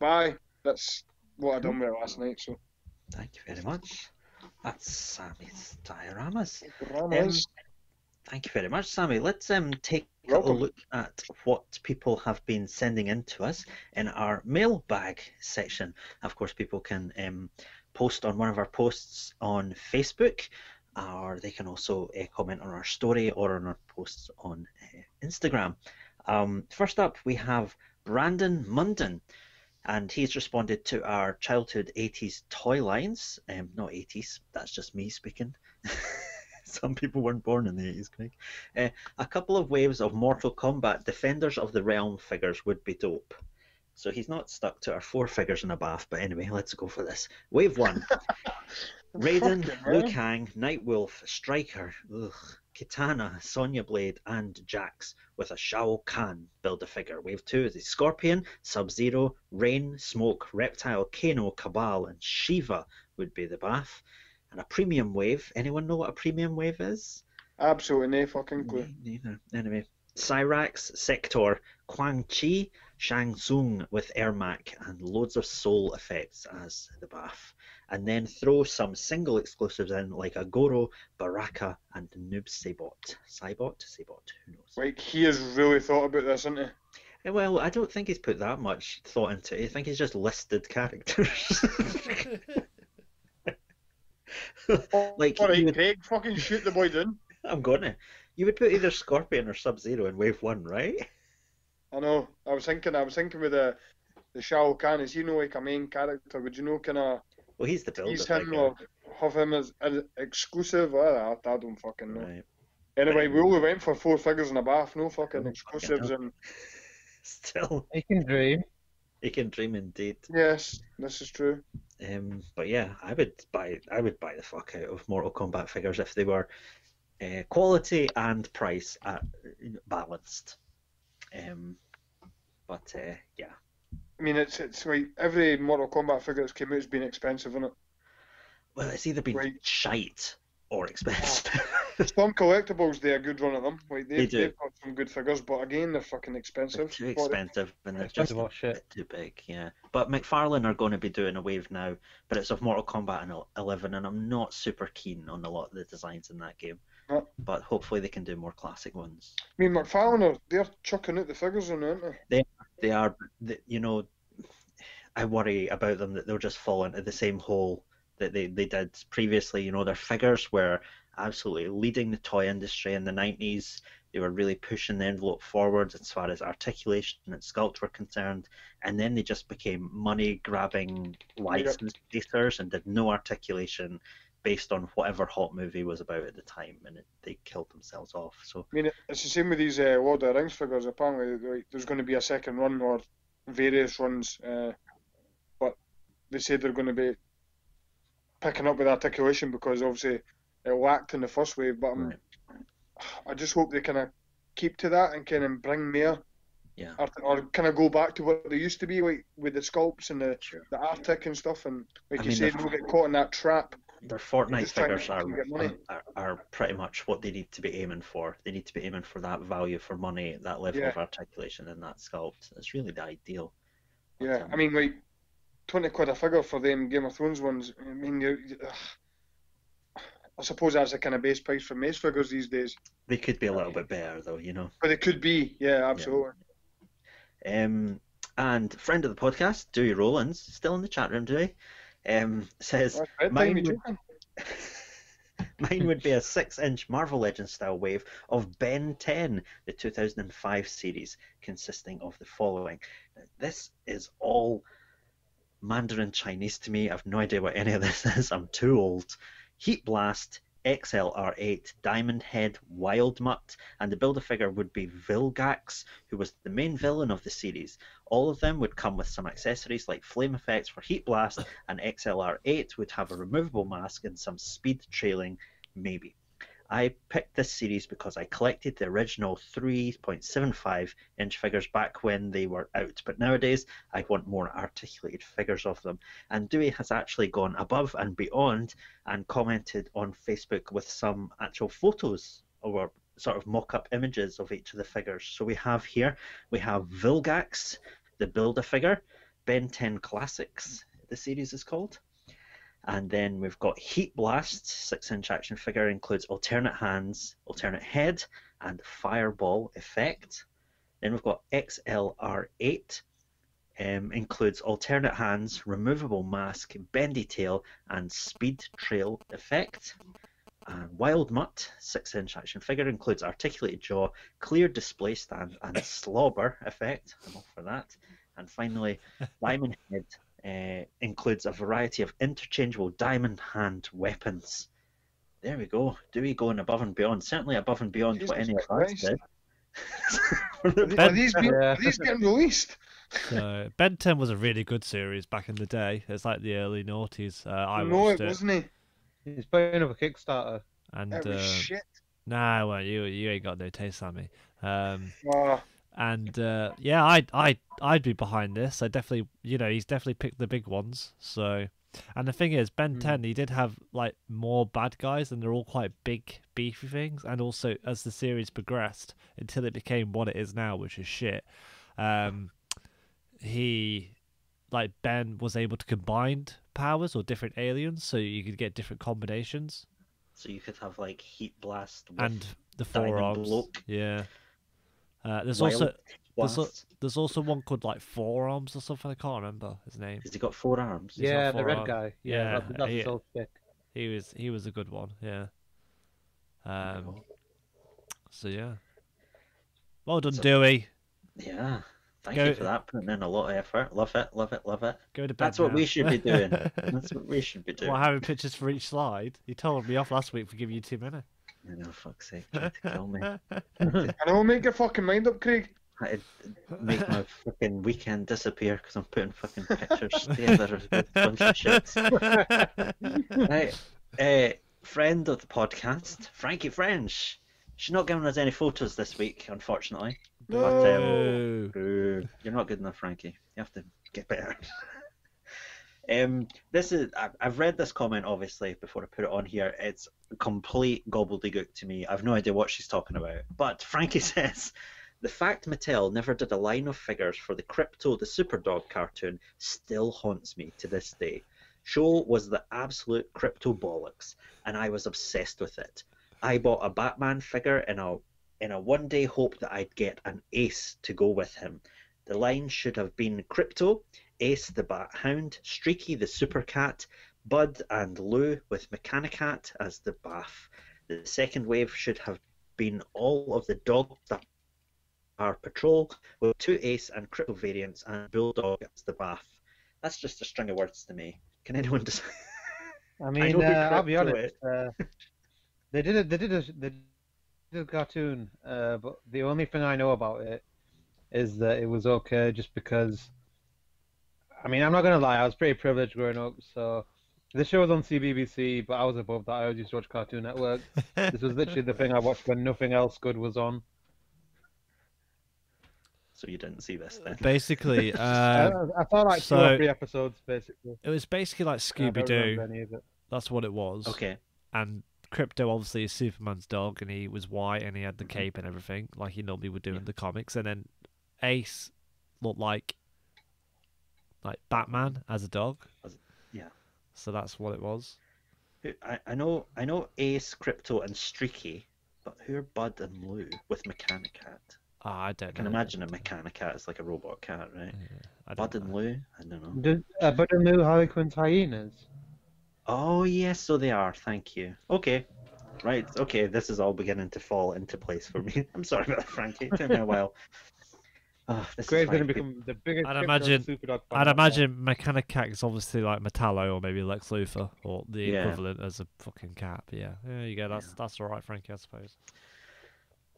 but aye, that's what I done with it last night. So, Thank you very much. That's Sammy's dioramas. Ramas. Thank you very much, Sammy. Let's um take a look at what people have been sending in to us in our mailbag section. Of course, people can um, post on one of our posts on Facebook, or they can also uh, comment on our story or on our posts on uh, Instagram. Um, first up, we have Brandon Munden, and he's responded to our childhood 80s toy lines. Um, not 80s, that's just me speaking. Some people weren't born in the 80s, Craig. Uh, a couple of waves of Mortal Kombat Defenders of the Realm figures would be dope. So he's not stuck to our four figures in a bath, but anyway, let's go for this. Wave one Raiden, Liu hell. Kang, Nightwolf, Stryker, ugh, Kitana, Sonya Blade, and Jax with a Shao Kahn build a figure. Wave two is the Scorpion, Sub Zero, Rain, Smoke, Reptile, Kano, Cabal, and Sheeva would be the bath. And a premium wave. Anyone know what a premium wave is? Absolutely no fucking clue. Neither. Anyway, Cyrax, Sector, Quan Chi, Shang Tsung with Ermac, and loads of soul effects as the buff. And then throw some single exclusives in like Agoro, Baraka, and Noob Saibot. Cybot? Sabot, who knows? Like, he has really thought about this, hasn't he? Eh, Well, I don't think he's put that much thought into it. I think he's just listed characters. like, All you right, would- Craig, fucking shoot the boy down. I'm gonna. You would put either Scorpion or Sub Zero in Wave 1, right? I know. I was thinking. I was thinking with the the Shao Kahn. Is he no like a main character? Would you know kind of Well, he's the builder. He's him figure. or have him as, as exclusive? Well, I, I don't fucking know. Right. Anyway, we only went for four figures in a bath. No fucking exclusives. fucking And Still, You can dream. you can dream indeed. yes, this is true. Um, but yeah, I would buy I would buy the fuck out of Mortal Kombat figures if they were uh, quality and price at, balanced. Um, but uh, yeah, I mean, it's it's like every Mortal Kombat figure that's came out has been expensive, isn't it? well, it's either been Right. shite or expensive. Storm Collectibles, they are good run at them. Like they've, They do. they've got some good figures, but again, they're fucking They're expensive. too for it. expensive and they're just Expensive a or shit. bit too big, yeah. But McFarlane are going to be doing a wave now, but it's of Mortal Kombat and 11, and I'm not super keen on a lot of the designs in that game. No. But hopefully they can do more classic ones. I mean, McFarlane are they're chucking out the figures on, aren't they? They are, th- you know, I worry about them that they'll just fall into the same hole that they, they did previously. You know, their figures were absolutely leading the toy industry in the 90s. They were really pushing the envelope forward as far as articulation and sculpt were concerned. And then they just became money grabbing license chasers and did no articulation based on whatever hot movie was about at the time. And it, they killed themselves off. So, I mean, it's the same with these uh, Lord of the Rings figures. Apparently, like, there's going to be a second run or various runs, uh, they say they're going to be picking up with articulation because obviously it lacked in the first wave. But I'm, Right. I just hope they kind of keep to that and kind of bring more, Yeah. art- or kind of go back to what they used to be, like with the sculpts and the sure. the Arctic and stuff. And like I you mean, said, don't get caught in that trap. Their Fortnite just trying to figures are, are are pretty much what they need to be aiming for. They need to be aiming for that value for money, that level Yeah. of articulation, and that sculpt. It's really the ideal. But, Yeah, um, I mean, like twenty quid a figure for them Game of Thrones ones. I mean, you, ugh. I suppose that's the kind of base price for Mace figures these days. they could be a little bit better though, you know. But it could be, yeah, absolutely. Um, and friend of the podcast, Dewey Rollins, still in the chat room, Dewey, um, says mine would- Mine would be a six-inch Marvel Legends style wave of Ben 10, the 2005 series, consisting of the following. Now, This is all Mandarin Chinese to me. I've no idea what any of this is. I'm too old. Heat Blast, XLR8, Diamond Head, Wild Mutt, and the Build-A-Figure would be Vilgax, who was the main villain of the series. All of them would come with some accessories like flame effects for Heat Blast, and XLR8 would have a removable mask and some speed trailing, maybe. I picked this series because I collected the original 3.75 inch figures back when they were out, but nowadays I want more articulated figures of them. And Dewey has actually gone above and beyond and commented on Facebook with some actual photos or sort of mock up images of each of the figures. So we have here, we have Vilgax, the Build a Figure, Ben 10 Classics, the series is called. And then we've got Heat Blast, six inch action figure, includes alternate hands, alternate head, and fireball effect. Then we've got XLR8, um, includes alternate hands, removable mask, bendy tail, and speed trail effect. And Wild Mutt, six inch action figure, includes articulated jaw, clear display stand, and slobber effect. I'm all for that. And finally, Diamond Head uh, includes a variety of interchangeable diamond hand weapons. There we go. Do Dewey going above and beyond. Certainly above and beyond what Jesus any of us Christ. did. For Are, these being, Yeah. are these getting released? So Ben 10 was a really good series back in the day. It's like the early noughties. Uh, I no, watched it it, wasn't he? He's putting up a Kickstarter. and It was uh, shit. nah, well, you you ain't got no taste, Sammy. Um, Ah, and uh, yeah, I'd I'd I'd be behind this. I definitely, you know, he's definitely picked the big ones. So, and the thing is, Ben Hmm. 10, he did have like more bad guys, and they're all quite big, beefy things. And also, as the series progressed until it became what it is now, which is shit, um, he like Ben was able to combine powers or different aliens, so you could get different combinations. so you could have like Heat Blast with and the Four Arms. Yeah. Uh, there's Wild also there's, al- there's also one called like Four Arms or something. I can't remember his name. Has he got four arms? He's got yeah, the red arms. guy. Yeah, Yeah, that's, that's he- his old stick. He was he was a good one. Yeah. Um. So yeah. Well done, So- Dewey. Yeah. Thank Go- you for that. Putting in a lot of effort. Love it. Love it. Love it. Go to bed. That's what we should be doing. That's what we should be doing. Well, having pictures for each slide. You told me off last week for giving you too many. I know, fuck's sake, trying to kill me. and I know, make your fucking mind up, Craig. It'd make my fucking weekend disappear because I'm putting fucking pictures together with a bunch of shit. Right, uh, friend of the podcast, Frankie French. She's not giving us any photos this week, unfortunately. But, um, Boo. Boo. You're not good enough, Frankie. You have to get better. um, this is I, I've read this comment obviously before I put it on here. It's complete gobbledygook to me. I've no idea what she's talking about. But Frankie says the fact Mattel never did a line of figures for the Krypto the Superdog cartoon still haunts me to this day. Show was the absolute crypto bollocks, and I was obsessed with it. I bought a Batman figure in a in a one day hope that I'd get an ace to go with him. The line should have been Krypto, Ace the Bat Hound, Streaky the Super Cat, Bud and Lou with Mechanicat as the BAF. The second wave should have been all of the dog that are patrol with two ace and Krypto variants and bulldog as the BAF. That's just a string of words to me. Can anyone just I mean, who uh, I'll be honest. Uh, they did a they did a they did a cartoon, uh, but the only thing I know about it is that it was okay just because. I mean, I'm not gonna lie. I was pretty privileged growing up, so the show was on CBBC, but I was above that. I always used to watch Cartoon Network. This was literally the thing I watched when nothing else good was on. so you didn't see this then? Basically, I, uh, I saw like two or three episodes, basically. it was basically like Scooby don't Doo. remember any of it. That's what it was. Okay. And Krypto obviously is Superman's dog, and he was white, and he had the cape and everything, like he normally would do in the comics. And then Ace looked like like Batman as a dog. As- yeah. So that's what it was. I, I know I know Ace, Krypto and Streaky, but who are Bud and Lou with Mechanicat? Ah, I don't I can know. imagine a Mechanicat is like a robot cat, right? I don't Bud and know. Lou? I don't know. Did, uh, but the new Harley Quinn's hyenas. Oh yes, so they are. Thank you. Okay. Right. Okay. This is all beginning to fall into place for me. I'm sorry about that, Frankie. It took me a while. Oh, this Graves is going to why become the biggest. I'd imagine- Superdog I'd out there. imagine Mechanicat is obviously like Metallo or maybe Lex Luthor or the Yeah. equivalent as a fucking cat. Yeah, there you go. That's that's all right, Frankie. I suppose.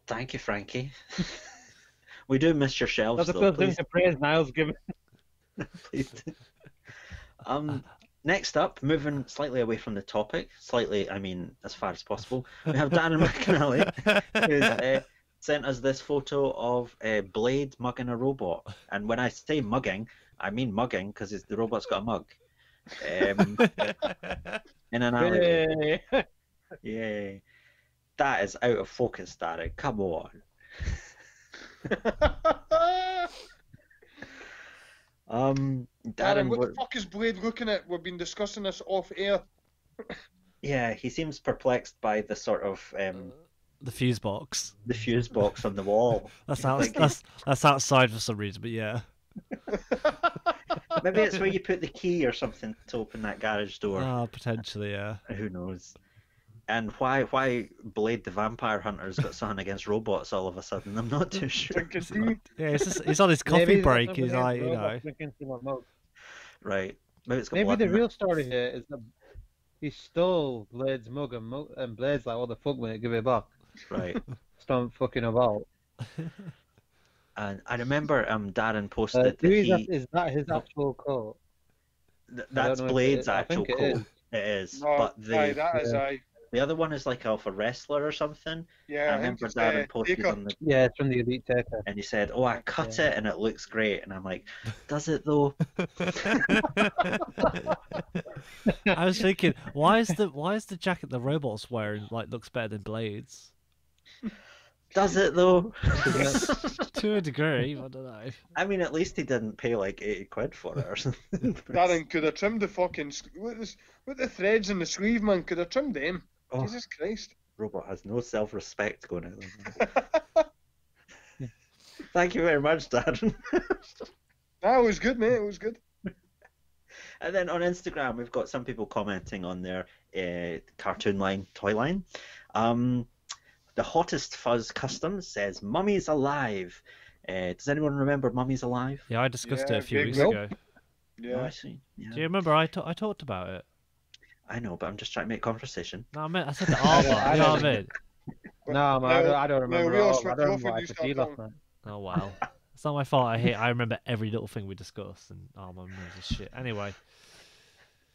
Thank you, Frankie. we do miss your shelves, That's the though. first thing Please, to praise Niles given. please. Um, next up, moving slightly away from the topic, slightly, I mean, as far as possible, we have Darren McNally, who's uh, sent us this photo of uh, Blade mugging a robot. And when I say mugging, I mean mugging because the robot's got a mug. Um, in an alleyway. Yay. Yay. That is out of focus, Darren. Come on. Um, Darren, Darren, what what- the fuck is Blade looking at? We've been discussing this off air. yeah, he seems perplexed by the sort of um, the fuse box. the fuse box on the wall. That's out, that's that's outside for some reason, but yeah. Maybe it's where you put the key or something to open that garage door. Ah, potentially, yeah. Who knows? And why why Blade the Vampire Hunter's got something against robots all of a sudden? I'm not too sure. Yeah, he's, just, he's on his coffee Maybe break. that's He's like, you know, drinking too much milk. Right. Maybe it's got Maybe the in it. real story here is that he stole Blade's mug and, Mo- and Blade's like, what the fuck, mate, give it back. Right. Stop fucking about. And I remember um Darren Uh, posted that he act- is that his actual coat? th- that's know it Blade's actual think code. it is. It is. No, but aye, the that is aye. the other one is like of a wrestler or something. Yeah, I I remember it's, Darren uh, posted Taker. on the Yeah, it's from the Elite Taker. and he said, "Oh, I cut Yeah. it and it looks great." And I'm like, "Does it though?" I was thinking, why is the why is the jacket the robot's wearing like looks better than Blades? Does it though? to a degree, I don't know. I mean, at least he didn't pay like eighty quid for it or something. Darren could have trimmed the fucking. with What, is, what the threads in the sleeve, man? Could have trimmed them. Oh, Jesus Christ. robot has no self-respect going out there. Thank you very much, Darren. That was good, mate. It was good. And then on Instagram, we've got some people commenting on their uh, cartoon line, toy line. Um, the hottest fuzz custom says, "Mummies Alive." Uh, does anyone remember Mummies Alive? Yeah, I discussed Yeah, it a few weeks nope. ago. Oh, Yeah. I see. Yeah. Do you remember I I talked about it? I know, but I'm just trying to make conversation. No, I meant I said the I armor. don't- I you know what I mean? No, man, I don't, I don't remember. we at all all. I don't remember I you could started see last night. Oh wow. It's not my fault. I hate. I remember every little thing we discussed, and oh my memories is shit. Anyway,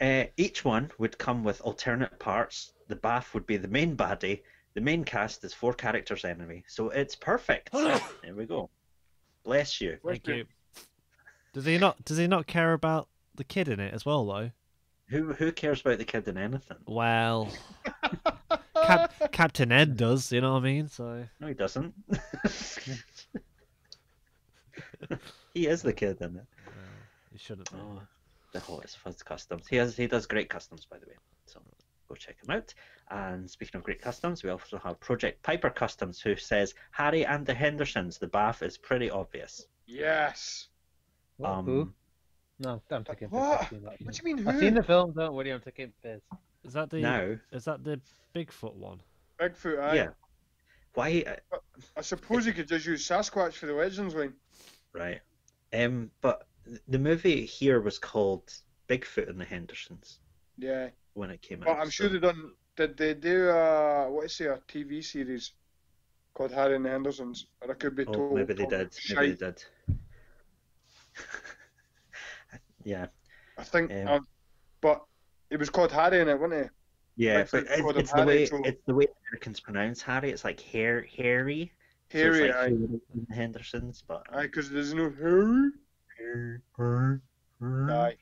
Uh, each one would come with alternate parts. The BAF would be the main baddie. The main cast is four characters anyway, so it's perfect. there we go. Bless you. thank you. you. Does he not? Does he not care about the kid in it as well, though? Who who cares about the kid in anything? Well, Cap- Captain Ed does. You know what I mean? So No, he doesn't. he is the kid in it. he shouldn't. Be. Oh, the hottest fuzz customs. He has he does great customs by the way. So go check him out. And speaking of great customs, we also have Project Piper Customs who says Harry and the Hendersons, the BAF is pretty obvious. Yes. What, Um who? No, I'm taking piss. What? I've that What do you mean I've seen the film. Don't worry, I'm taking piss. Is that the? now, Is that the Bigfoot one? Bigfoot, aye. yeah. Why uh, I suppose you could just use Sasquatch for the Legends line. right. Um but the movie here was called Bigfoot and the Hendersons Yeah. when it came But out. I'm sure so- they done. Did they do uh what is it, a TV series called Harry and the Hendersons? Or I could be Oh, told. maybe they did. Maybe they did. yeah. I think. Um, uh, but it was called Harry in it, wasn't it? Yeah, Like but the it, code of it's the Harry, way so- it's the way Americans pronounce Harry. It's like hair, hairy. so it's Harry, like. Harry and the Hendersons, but Aye, because there's no Harry. Aye.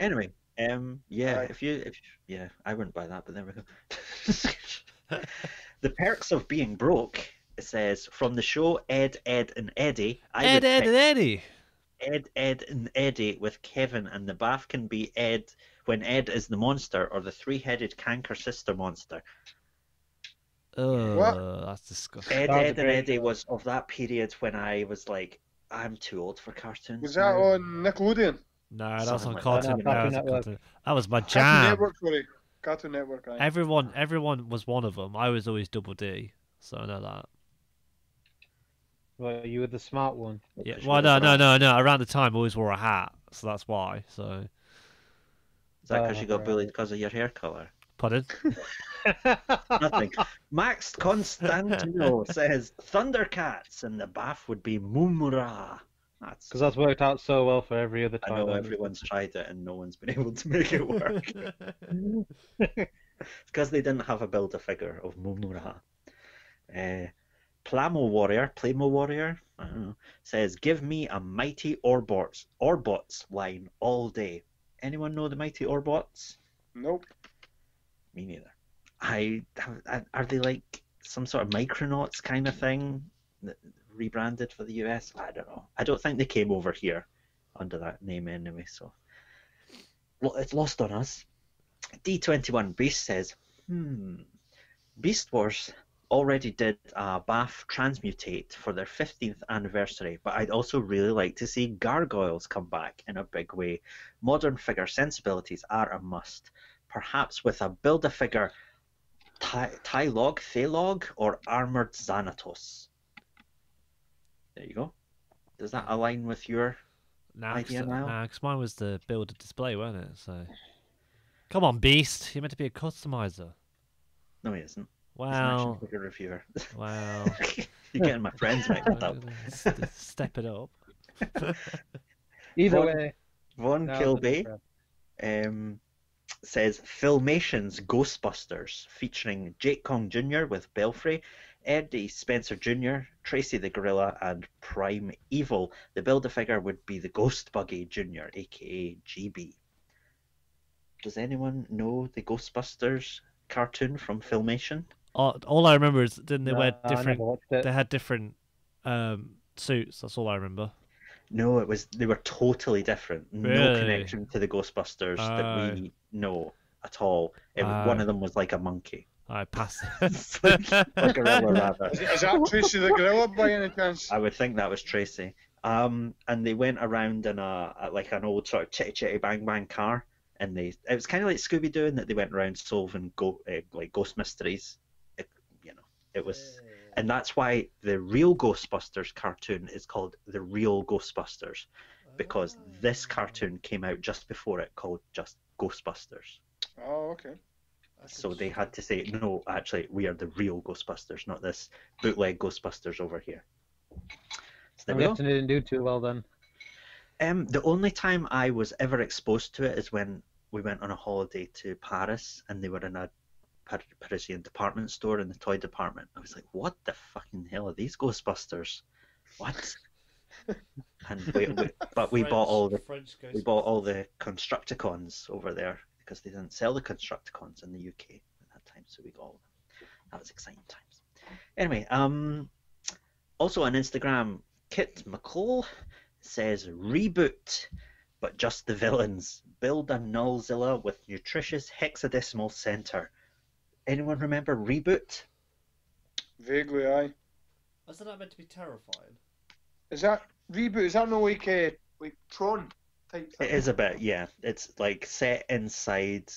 Anyway, um, yeah, Aye. if you, if yeah, I wouldn't buy that, but there we go. the perks of being broke. It says from the show Ed, Edd n Eddy. I Ed, Edd n Eddy. Ed, Edd n Eddy with Kevin, and the BAF can be Ed when Ed is the monster or the three-headed Kanker sister monster. Oh, that's disgusting. Ed, That Ed, and Eddie was of that period when I was like, I'm too old for cartoons. Was that now. on Nickelodeon? No, that was on like Cartoon. that. no, Cartoon that Network. Cartoon- That was my Cartoon jam. Network, sorry. Cartoon Network, aye. Everyone, everyone was one of them. I was always Double D, so I know that. Well, you were the smart one. Yeah. Well, no, no, no, no. Around the time, I always wore a hat, so that's why. So, Is that because Oh, you got right. bullied because of your hair color? pardon. Nothing. Max Constantino says Thundercats and the BAF would be Mumm-Ra. That's Because that's worked out so well for every other time. I time. know everyone's tried it and no one's been able to make it work. because they didn't have a build a figure of Mumm-Ra. Uh, Plamo Warrior, Plamo Warrior, know, says, "Give me a mighty Orbots Orbots line all day." Anyone know the mighty Orbots? Nope. Me neither. I, I are they like some sort of Micronauts kind of thing, that- rebranded for the US? I don't know. I don't think they came over here under that name anyway. So it's lost on us. D21 Beast says, hmm, Beast Wars already did a BAF Transmutate for their 15th anniversary, but I'd also really like to see Gargoyles come back in a big way. Modern figure sensibilities are a must perhaps with a build a figure Thailog, Thalog, or Armored Xanatos. There you go. Does that align with your. Nah, Idea cause, now? nah, 'cause mine was the build a display, wasn't it? So, come on, Beast. You're meant to be a customizer. No, he isn't. He's an Wow. action reviewer. Wow. You're getting my friends mixed up. Step it up. Either Von- way. Von no, Kilby um, says Filmation's Ghostbusters featuring Jake Kong Jr. with Belfry, Eddie Spencer Jr., Tracy the Gorilla, and Prime Evil. The build a figure would be the Ghost Buggy Jr., aka GB. Does anyone know the Ghostbusters cartoon from Filmation? All, all I remember is didn't they wear different? never watched it. They had different um, suits. That's all I remember. No, it was they were totally different. No connection to the Ghostbusters that we know at all. It, one of them was like a monkey. I passed. a gorilla rather. Is, is that Tracy the Gorilla by any chance? I would think that was Tracy. Um, and they went around in a, a like an old sort of chitty chitty bang bang car, and they it was kind of like Scooby Doo in that they went around solving go uh, like ghost mysteries. It, you know, it was, and that's why the real Ghostbusters cartoon is called the Real Ghostbusters, because this cartoon came out just before it called just Ghostbusters. Oh, okay. So they had to say, no, actually, we are the real Ghostbusters, not this bootleg Ghostbusters over here. So there I we go. guess it didn't do too well then. Um, the only time I was ever exposed to it is when we went on a holiday to Paris and they were in a Par- Parisian department store in the toy department. I was like, what the fucking hell are these Ghostbusters? What? and we, we, but we bought all the we bought all the Constructicons over there because they didn't sell the Constructicons in the UK at that time, so we got all of them. That was exciting times. Anyway, um, also on Instagram, Kit McCall says reboot, but just the villains. Build a Nullzilla with nutritious hexadecimal center. Anyone remember reboot? Vaguely, aye. Isn't that meant to be terrifying? Is that reboot? Is that no like uh, like Tron type thing? It is a bit, yeah. It's like set inside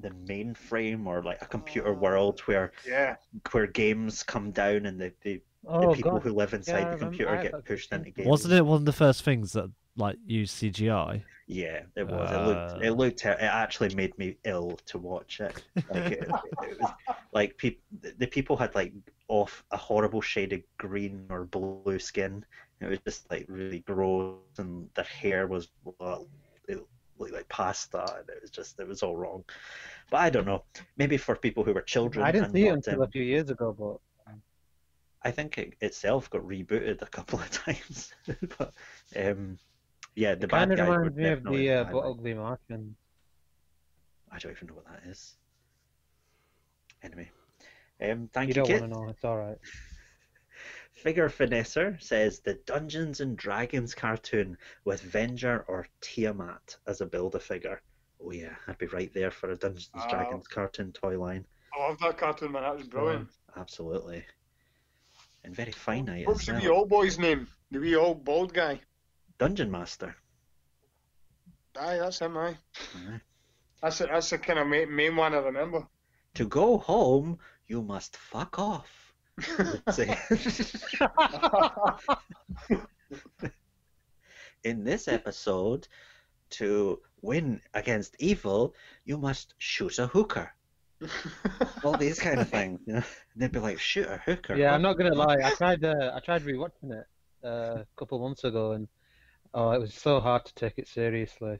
the mainframe or like a computer Oh. world where Yeah. where games come down and the, the, the Oh people god. who live inside I the computer I get pushed into games. Wasn't it one of the first things that like used CGI? Yeah, it was. it looked. It Uh. looked. It actually made me ill to watch it. Like it, it was like people. The people had like off a horrible shade of green or blue skin. It was just like really gross, and their hair was well, it looked like pasta, and it was just it was all wrong. But I don't know. Maybe for people who were children. I didn't see it until um, a few years ago, but I think it itself got rebooted a couple of times. but um, yeah, the it kind bad of guys reminds me of the uh, but ugly Martian. I don't even know what that is. Anyway, um, thank You you, don't Kit. want to know. It's all right. Figure Finesser says the Dungeons and Dragons cartoon with Venger or Tiamat as a build a figure. Oh yeah, I'd be right there for a Dungeons and Wow. Dragons cartoon toy line. I love that cartoon, man. That was brilliant. Absolutely. And very finite What as was the wee old boy's name? The wee old bald guy. Dungeon Master. Aye, that's him. Aye. Aye. That's the, that's the kind of main, main one I remember. To go home, you must fuck off. Let's say. In this episode, to win against evil, you must shoot a hooker. All these kind of things. You know? And they'd be like, shoot a hooker. Yeah, What? I'm not gonna lie. I tried. Uh, I tried rewatching it uh, a couple months ago, and oh, it was so hard to take it seriously.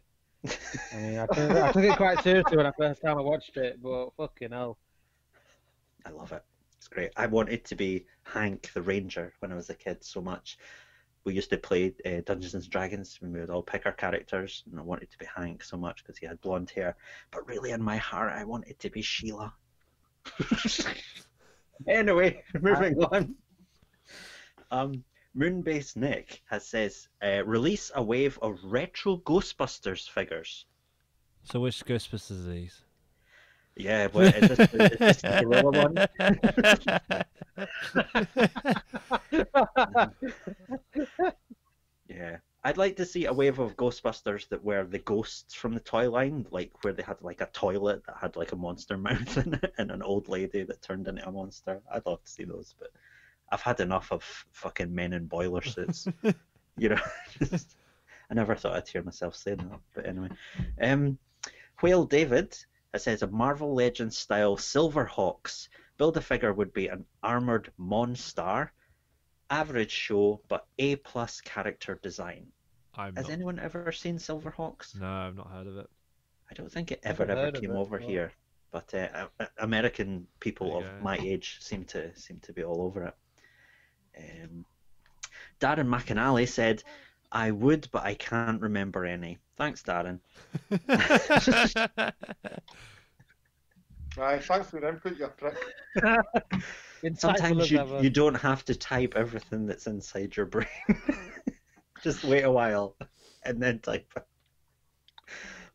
I mean, I took, I took it quite seriously when I first time I watched it, but fucking hell. I love it. It's great. I wanted to be Hank the Ranger when I was a kid so much. We used to play uh, Dungeons and Dragons when we would all pick our characters, and I wanted to be Hank so much because he had blonde hair. But really, in my heart, I wanted to be Sheila. anyway, moving on. Um, Moonbase Nick has says uh, release a wave of retro Ghostbusters figures. So which Ghostbusters are these? Yeah, but is this, is this the gorilla one? Yeah. I'd like to see a wave of Ghostbusters that were the ghosts from the toy line, like where they had like a toilet that had like a monster mouth in it and an old lady that turned into a monster. I'd love to see those, but I've had enough of fucking men in boiler suits. you know, just- I never thought I'd hear myself saying that, but anyway. Um, Whale David it says a Marvel Legends style Silverhawks build a figure would be an armored Monstar average show, but A plus character design. I'm Has not. anyone ever seen Silverhawks? No, I've not heard of it. I don't think it ever ever came it, over no. here, but uh, A- A- American people of go. my age seem to seem to be all over it. Um, Darren McAnally said, "I would, but I can't remember any." Thanks, Darren. Aye, thanks for the input, you prick. Sometimes you ever. you don't have to type everything that's inside your brain. Just wait a while and then type it.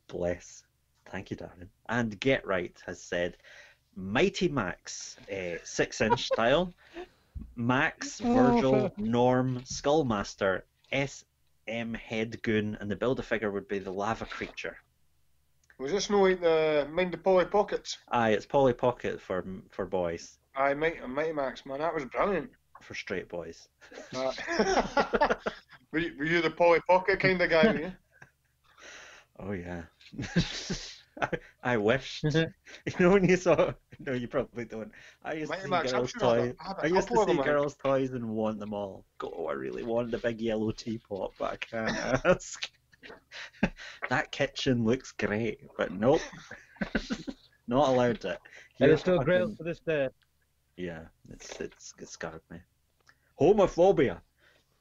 Bless. Thank you, Darren. And Get Right has said Mighty Max, uh, six inch style. Max, Virgil, Norm, Skullmaster, SM Head Goon, and the build a figure would be the lava creature. Was this no like the Mind the Polly Pockets? Aye, it's Polly Pocket for for boys, Aye, Mighty, Mighty Max, man, that was brilliant. for straight boys. Were, you, were you the Polly Pocket kind of guy, were you? Oh yeah. I, I wished. you know when you saw. No, you probably don't. I used Mighty to see Max, girls' sure I had a- toys. I had a I used to of them, see I girls' toys and want them all. Go, I really want the big yellow teapot, but I can't ask. that kitchen looks great, but nope. Not allowed it. It You're still grails fucking- to this day. Yeah, it's it's it scarred me. Homophobia.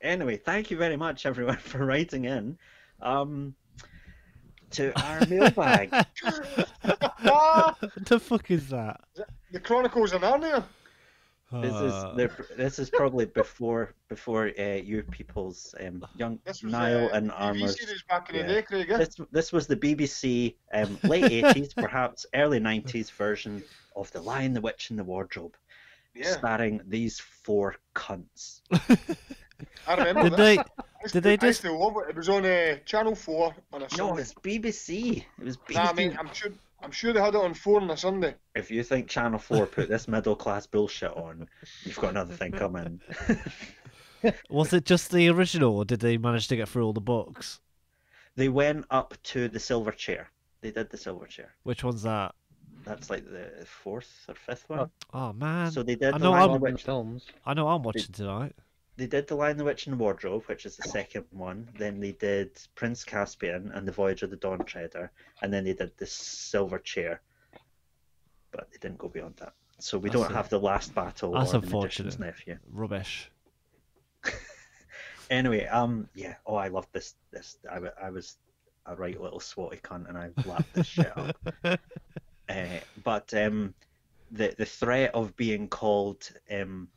Anyway, thank you very much everyone for writing in. Um, to our mailbag. What the fuck is that? The Chronicles of Narnia. This is Uh, this is probably before before uh, you people's um, young This was Niall uh, and TV Armour's. back in yeah. the day, Craig. eh? This this was the BBC um, late eighties, perhaps early nineties version of The Lion, the Witch, and the Wardrobe, Yeah, starring these four cunts. I remember did that. they? I did they I just- used to love it. It was on uh, Channel Four on a Sunday. No, Sunday. it's BBC. It was BBC. Nah, I mean, I'm sure. I'm sure they had it on four on a Sunday. if you think Channel 4 put this middle class bullshit on, you've got another thing coming. Was it just the original, or did they manage to get through all the books? they went up to the silver chair. They did the silver chair. Which one's that? That's like the fourth or fifth one. Oh man, so they did I know Lion, I'm- the Modern Witch. films. I know I'm watching tonight. They did the Lion, the Witch, and the Wardrobe, which is the second one. Then they did Prince Caspian and the Voyage of the Dawn Treader, and then they did the Silver Chair. But they didn't go beyond that. So we That's don't a- have the last battle that's or the magician's nephew. Rubbish. Anyway, um, yeah. Oh, I love this. This I, I was a right little swatty cunt, and I lapped this shit up. Uh, but um, the the threat of being called um,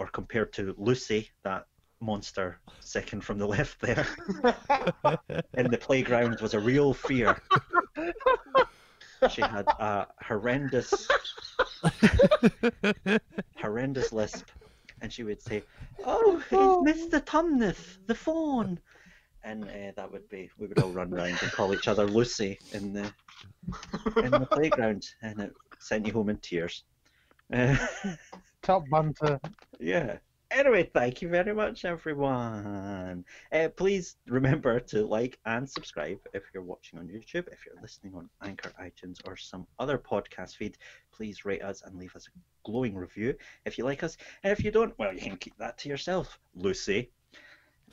or compared to Lucy, that monster second from the left there, in the playground was a real fear. She had a horrendous, horrendous lisp, and she would say, "Oh, it's Mr. Tumnith, the fawn," and uh, that would be we would all run round and call each other Lucy in the in the playground, and it sent you home in tears. Top banter. yeah. Anyway, thank you very much, everyone. Uh, please remember to like and subscribe if you're watching on YouTube. If you're listening on Anchor, iTunes, or some other podcast feed, please rate us and leave us a glowing review if you like us. And if you don't, well, you can keep that to yourself, Lucy.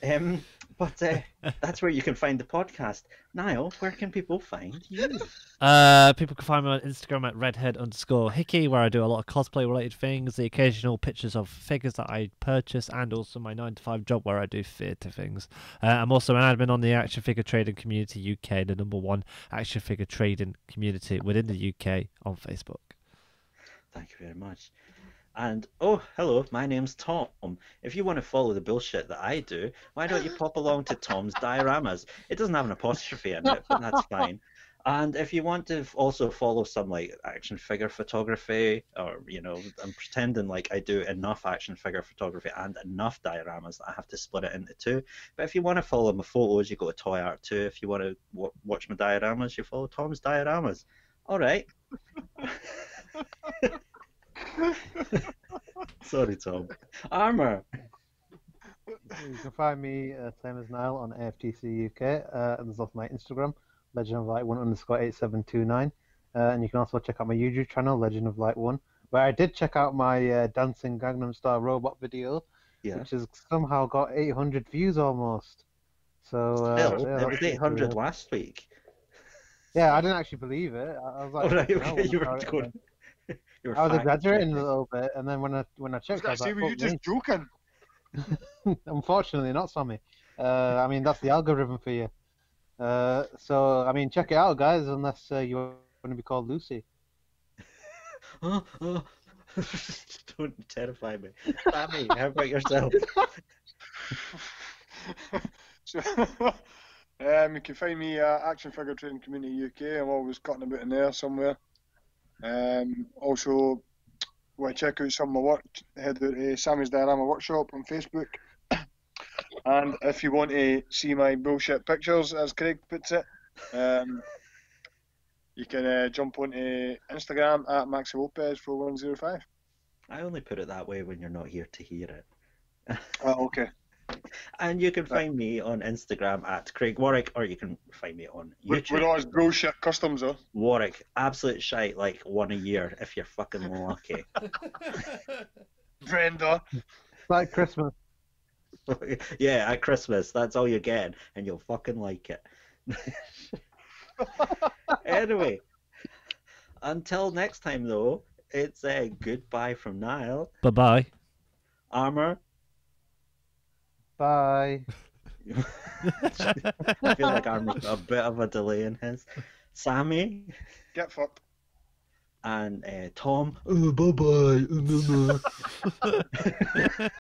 Um, but uh, that's where you can find the podcast. Niall, where can people find you? Uh, people can find me on Instagram at redhead underscore hickey, where I do a lot of cosplay related things, the occasional pictures of figures that I purchase, and also my nine to five job where I do theatre things. Uh, I'm also an admin on the Action Figure Trading Community UK, the number one action figure trading community within the UK on Facebook. Thank you very much. And oh, hello, my name's Tom. If you want to follow the bullshit that I do, why don't you pop along to Tom's Dioramas? It doesn't have an apostrophe in it, but that's fine. And if you want to also follow some like action figure photography, or you know, I'm pretending like I do enough action figure photography and enough dioramas that I have to split it into two. But if you want to follow my photos, you go to Toy Art 2. If you want to w- watch my dioramas, you follow Tom's Dioramas. All right. Sorry, Tom. Armour. You can find me uh, same as Niall on AFTC UK, uh, and there's also my Instagram, Legend of Light One underscore eight seven two nine, uh, and you can also check out my YouTube channel, Legend of Light One, where I did check out my uh, dancing Gangnam Style robot video, Yeah. which has somehow got eight hundred views almost. So uh, Still, yeah, there was 800 cool. last week. Yeah, I didn't actually believe it. I, I was like, All right, "Fucking okay, you were what going. You were I was fact exaggerating a little bit, and then when I when I I was checked, I gonna was say, like, were you "Fuck just me." joking? Unfortunately, not Sammy. Uh, I mean, that's the algorithm for you. Uh, so, I mean, check it out, guys, unless uh, you want to be called Lucy. Don't terrify me. Sammy, how about yourself? so, um, you can find me uh, Action Figure Trading Community UK. I'm always cutting about in there somewhere. Um, also, want to check out some of my work, head out to Sammy's Diorama Workshop on Facebook. and if you want to see my bullshit pictures, as Craig puts it, um, you can uh, jump onto Instagram at Maxi Lopez 4105. I only put it that way when you're not here to hear it. Oh, okay. And you can find me on Instagram at Craig Warwick, or you can find me on YouTube. with all his bullshit customs, though. Warwick, absolute shite, like one a year if you're fucking lucky. Brenda. Like Christmas. yeah, at Christmas, that's all you get, and you'll fucking like it. anyway, until next time, though, it's a goodbye from Niall. Bye bye. Armour, Bye. I feel like I'm a bit of a delay in his. Sammy Get fucked. and uh, Tom. Oh, bye bye.